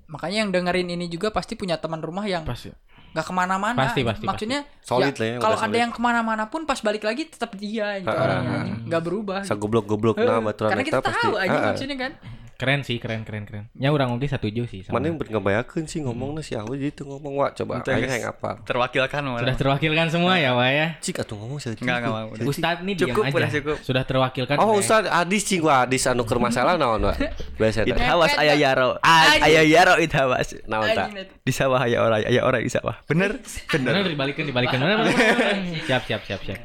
Makanya yang dengerin ini juga pasti punya teman rumah yang Pasti. nggak ke mana-mana. Pasti, pasti, maksudnya Solid ya, lah ya, kalau ada solid. yang ke mana-mana pun pas balik lagi tetap dia gitu. Orangnya nggak berubah Sa goblok-goblok Heeh, nah karena kita eta pasti. tahu aja maksudnya kan Keren sih, keren, keren, keren. Ya orang oge setuju sih sama. Mana yang ngebayakeun sih ngomongnya si Awi gitu ngomong wah coba aing yang apa. Terwakilkan mana? Sudah terwakilkan semua ya, Wah ya. Cik atuh ngomong sih. Enggak, enggak. Ustadz nih diam Cukup, aja. udah cukup. Sudah terwakilkan. Oh Ustaz Adis cing wah Adis anu keur masalah naon wa. Biasa It eta. hawas aya yaro. Ah, aya yaro it hawas. Naon ta? Anjing, Di sawah aya orang, aya orang di sawah. Bener? Bener dibalikin, dibalikin. Bener. Siap, siap, siap, siap.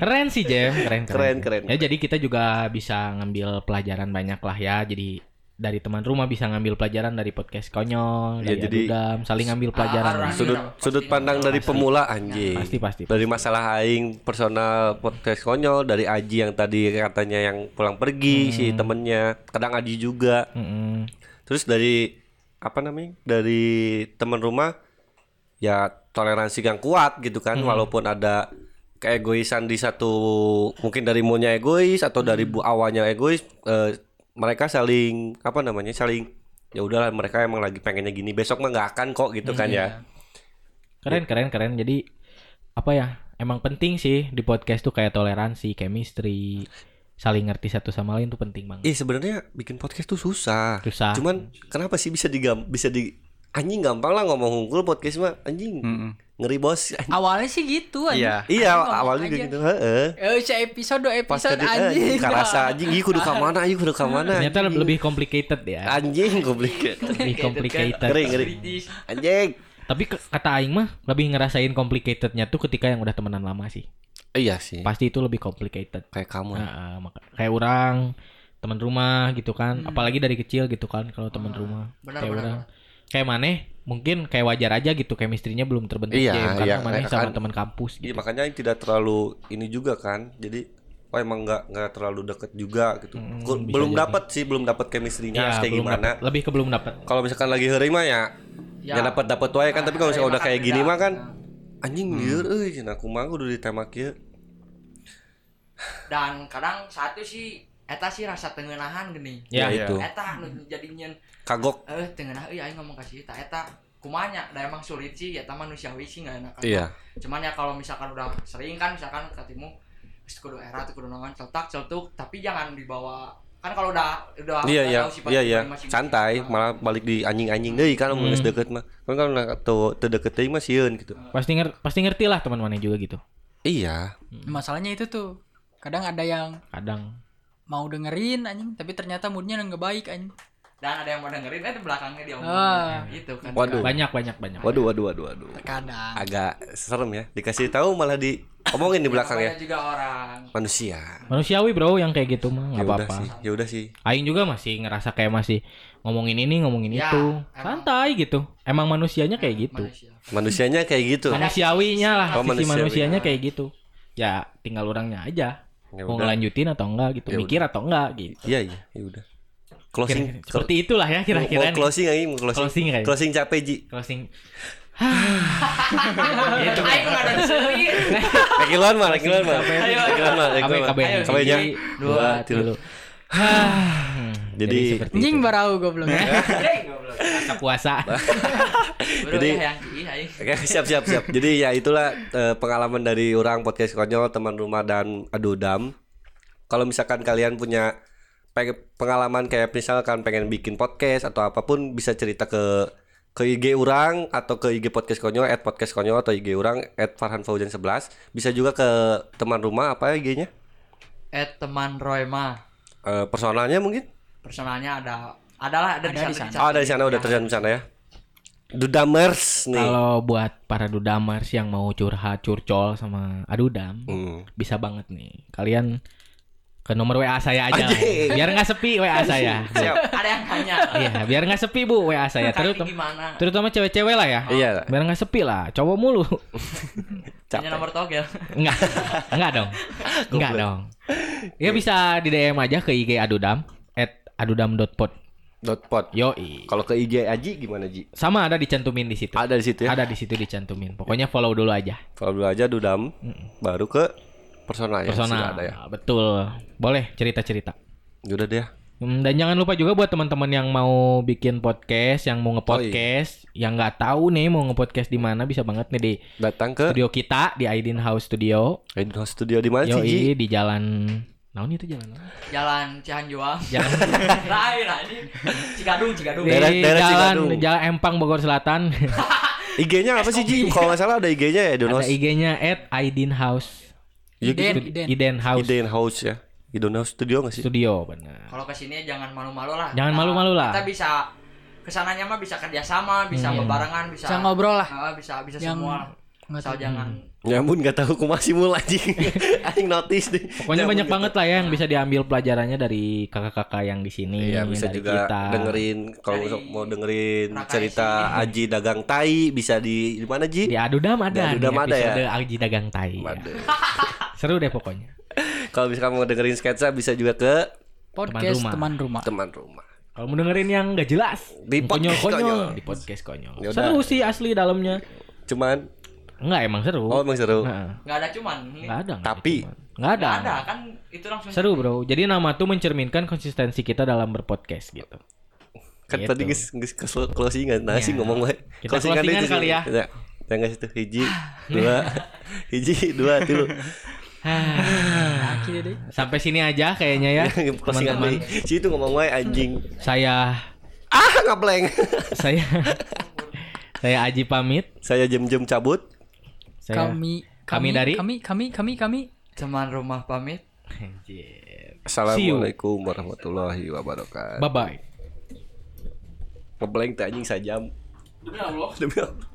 Keren sih Jem, keren, Keren, keren. Ya jadi kita juga bisa ngambil pelajaran banyak lah ya. Jadi dari teman rumah bisa ngambil pelajaran dari podcast konyol, Ya, dari jadi- Adudam, saling ngambil pelajaran. Ah, lah. ah, Sudut sudut pandang dari pemula anjing. Pasti, pasti, Dari masalah aing personal podcast konyol dari Aji yang tadi katanya yang pulang pergi si temennya, kadang Aji juga. Mm-mm. Terus dari apa namanya? Dari teman rumah ya toleransi yang kuat gitu kan walaupun ada keegoisan di satu mungkin dari munya egois atau dari bu awalnya egois eh, mereka saling apa namanya saling ya udahlah mereka emang lagi pengennya gini besok mah nggak akan kok gitu kan ya Keren, keren, keren. Jadi apa ya? Emang penting sih di podcast tuh kayak toleransi, chemistry, saling ngerti satu sama lain tuh penting banget. Ih sebenarnya bikin podcast tuh susah. Susah. Cuman kenapa sih bisa digam bisa di anjing gampang lah ngomong unggul podcast mah anjing Mm-mm. ngeri bos. Anjing. awalnya sih gitu anjing. Iya. Iya awalnya aja. juga gitu. Heeh. eh se episode dua Pas episode tadi anjing anjing karasa anjing ieu kudu ka mana ieu kudu ka mana. Ternyata anjing. lebih complicated ya. anjing complicated. Lebih complicated. Ngeri ngeri. Anjing. Tapi kata Aing mah lebih ngerasain complicatednya tuh ketika yang udah temenan lama sih. Iya sih. Pasti itu lebih complicated. Kayak kamu. Nah, ah, maka- kayak orang teman rumah gitu kan, apalagi dari kecil gitu kan kalau teman rumah. benar, kayak benar, orang. Kayak maneh mungkin kayak wajar aja gitu chemistry-nya belum terbentuk Iya, Jem, karena iya, kayak sama kan- teman kampus Iya gitu. makanya yang tidak terlalu ini juga kan. Jadi oh emang nggak nggak terlalu deket juga gitu. Hmm, belum dapat sih, belum dapat chemistry-nya Iya, harus kayak belum gimana. dapet. lebih ke belum dapat. Kalau misalkan lagi hari mah ya Ya. ya dapat dapat wae kan tapi kalau misalkan Hari udah kayak makan gini mah kan anjing lieur euy cenah kumaha kudu ditemak ieu. Dan kadang satu sih eta sih rasa tengenahan gini. Ya, Ya, itu. Eta nu jadinya Kagok. eh tengenah euy aing ngomong kasih eta eta kumanya da emang sulit sih ya manusiawi sih nggak enak Iya. cuman ya kalau misalkan udah sering kan misalkan ketimu "Wis kudu era tuh kudu nongan cetak celtuk tapi jangan dibawa kan kalau udah udah Iya udah iya iya iya masing-masing. santai malah balik di anjing-anjing deui kan mun geus deket mah. Kan kalau tuh teu deket deui mah sieun gitu. Pasti nger pasti ngerti lah teman maneh juga gitu. Iya. masalahnya itu tuh kadang ada yang Kadang mau dengerin anjing tapi ternyata moodnya nggak baik anjing dan ada yang mau dengerin eh di belakangnya dia Ah. itu kan Waduh. banyak banyak banyak. Waduh waduh waduh waduh. kadang Agak serem ya. Dikasih tahu malah di omongin di belakang ya. Juga orang Manusia. Manusiawi bro yang kayak gitu mah Ya nggak udah apa-apa. sih. Ya udah sih. Aing juga masih ngerasa kayak masih ngomongin ini ngomongin Ya, itu emang. santai gitu. Emang manusianya kayak gitu. manusia Manusianya kayak gitu. Manusiawinya lah Oh, sisi manusiawi. manusianya kayak gitu. Ya tinggal orangnya aja. Ya mau udah. ngelanjutin atau enggak gitu, Ya mikir atau enggak gitu. Iya iya, ya udah. Closing. Kira- seperti itulah ya kira-kira mau nih. closing lagi, mau closing. Closing kayaknya. Closing capek Ji. Closing. itu aing nggak ada diseri Rekiluan mah, rekiluan mah. Ayo. Rekiluan mah, Ayo, Kabenya. hiji, Dua, dua, Jadi- seperti anjing barau goblok Rasa puasa. Jadi- ya aing Oke, siap siap siap. Jadi ya itulah eh, pengalaman dari orang podcast konyol, teman rumah dan adudam. Kalau misalkan kalian punya pengen pengalaman kayak misalkan pengen bikin podcast atau apa pun bisa cerita ke ke IG orang atau ke IG podcast konyol at podcast konyol atau IG orang at Farhan Fauzan 11 bisa juga ke teman rumah apa IG-nya at teman Royma. Eh, personalnya mungkin? Personalnya ada adalah ada, Ada di sana. Oh, ada di sana udah terlihat di sana ya. Dudamers nih. Kalau buat para dudamers yang mau curhat, curcol sama adudam, Hmm. bisa banget nih. Kalian ke nomor WA saya aja. lah. Anjing. Biar nggak sepi WA saya. Siap. Ada yang tanya. Iya, biar nggak sepi Bu WA saya. Terutama gimana? terutama cewek-cewek lah ya. Iya. Biar nggak sepi lah, cowok mulu. Punya nomor togel. Enggak. Enggak dong. Enggak dong. Ya bisa di DM aja ke IG Adudam at adudam.pod. Dot pot. Yoi. Kalau ke IG Aji gimana Ji? Sama ada dicantumin di situ. Ada di situ ya. Ada di situ dicantumin. Pokoknya follow dulu aja. Kalau dulu aja Dudam, baru ke personal ya. Personal. sudah ada ya. Betul. Boleh cerita-cerita. Udah deh. Hmm, Dan jangan lupa juga buat teman-teman yang mau bikin podcast, yang mau ngepodcast, yang nggak tahu nih mau ngepodcast di mana bisa banget nih di Datang ke studio kita di Aidin House Studio. Aidin House Studio di mana sih di jalan Naon itu jalan apa? Jalan Cihanjuang. Jalan Lain anjing. Cikadung, Cikadung. di Daerah- daerah jalan Cigadung. Jalan Empang Bogor Selatan. IG-nya apa sih Ji? Kalau nggak salah ada IG-nya ya Donos. Ada IG-nya at Aidin House. Ya, Iden, gitu. Iden. Iden House Iden House ya. Iden House Studio nggak sih? Studio benar. Kalau ke sini jangan malu-malu lah. Jangan Kita- malu-malu lah. Kita bisa ke sananya mah bisa kerjasama, bisa Hmm. bebarengan, bisa Bisa ngobrol lah. Ah, bisa bisa Yang semua. nggak Asal tahu. jangan Ya ampun nggak tahu aku masih mulai anjing. Anjing notice deh. Pokoknya banyak banget lah ya yang bisa diambil pelajarannya dari kakak-kakak yang di sini. Iya bisa dari juga kita. dengerin kalau Dari mau dengerin Raka cerita Aji dagang tai bisa di di mana Ji? Di Adudam ada. Di Adudam ada ya? Aji Dagang Tai. Waduh. Seru deh pokoknya. Kalau misalkan mau dengerin sketsa bisa juga ke Podcast rumah. teman rumah. teman rumah. Kalau mau dengerin yang gak jelas, Di podcast konyol-konyol konyol. di podcast konyol. Ya udah. Seru sih asli dalamnya. Cuman Enggak emang seru. oh emang seru. Nah, nggak ada cuman. enggak ada. nggak Tapi ada cuman. nggak ada. Nggak ada kan itu langsung Seru bro. Jadi nama tuh mencerminkan konsistensi kita dalam berpodcast gitu. Kan Gitu. tadi geus geus ke closingan. Nah, sih Ya. ngomong wae. Kita closingan deh itu kali sih. ya. Ya. Ya nggak situ hiji, dua, hiji, dua, tilu. Akhirnya deh. Sampai sini aja kayaknya ya, Closingan. Si itu ngomong wae anjing. Saya Ah, ngableng. saya saya Aji pamit. Saya jam-jam cabut. Saya Kami, kami dari kami kami kami kami teman rumah pamit. Anjir. Assalamualaikum warahmatullahi wabarakatuh. Bye bye. Ngebleng teh anjing sajam. Demi Allah. Demi Allah.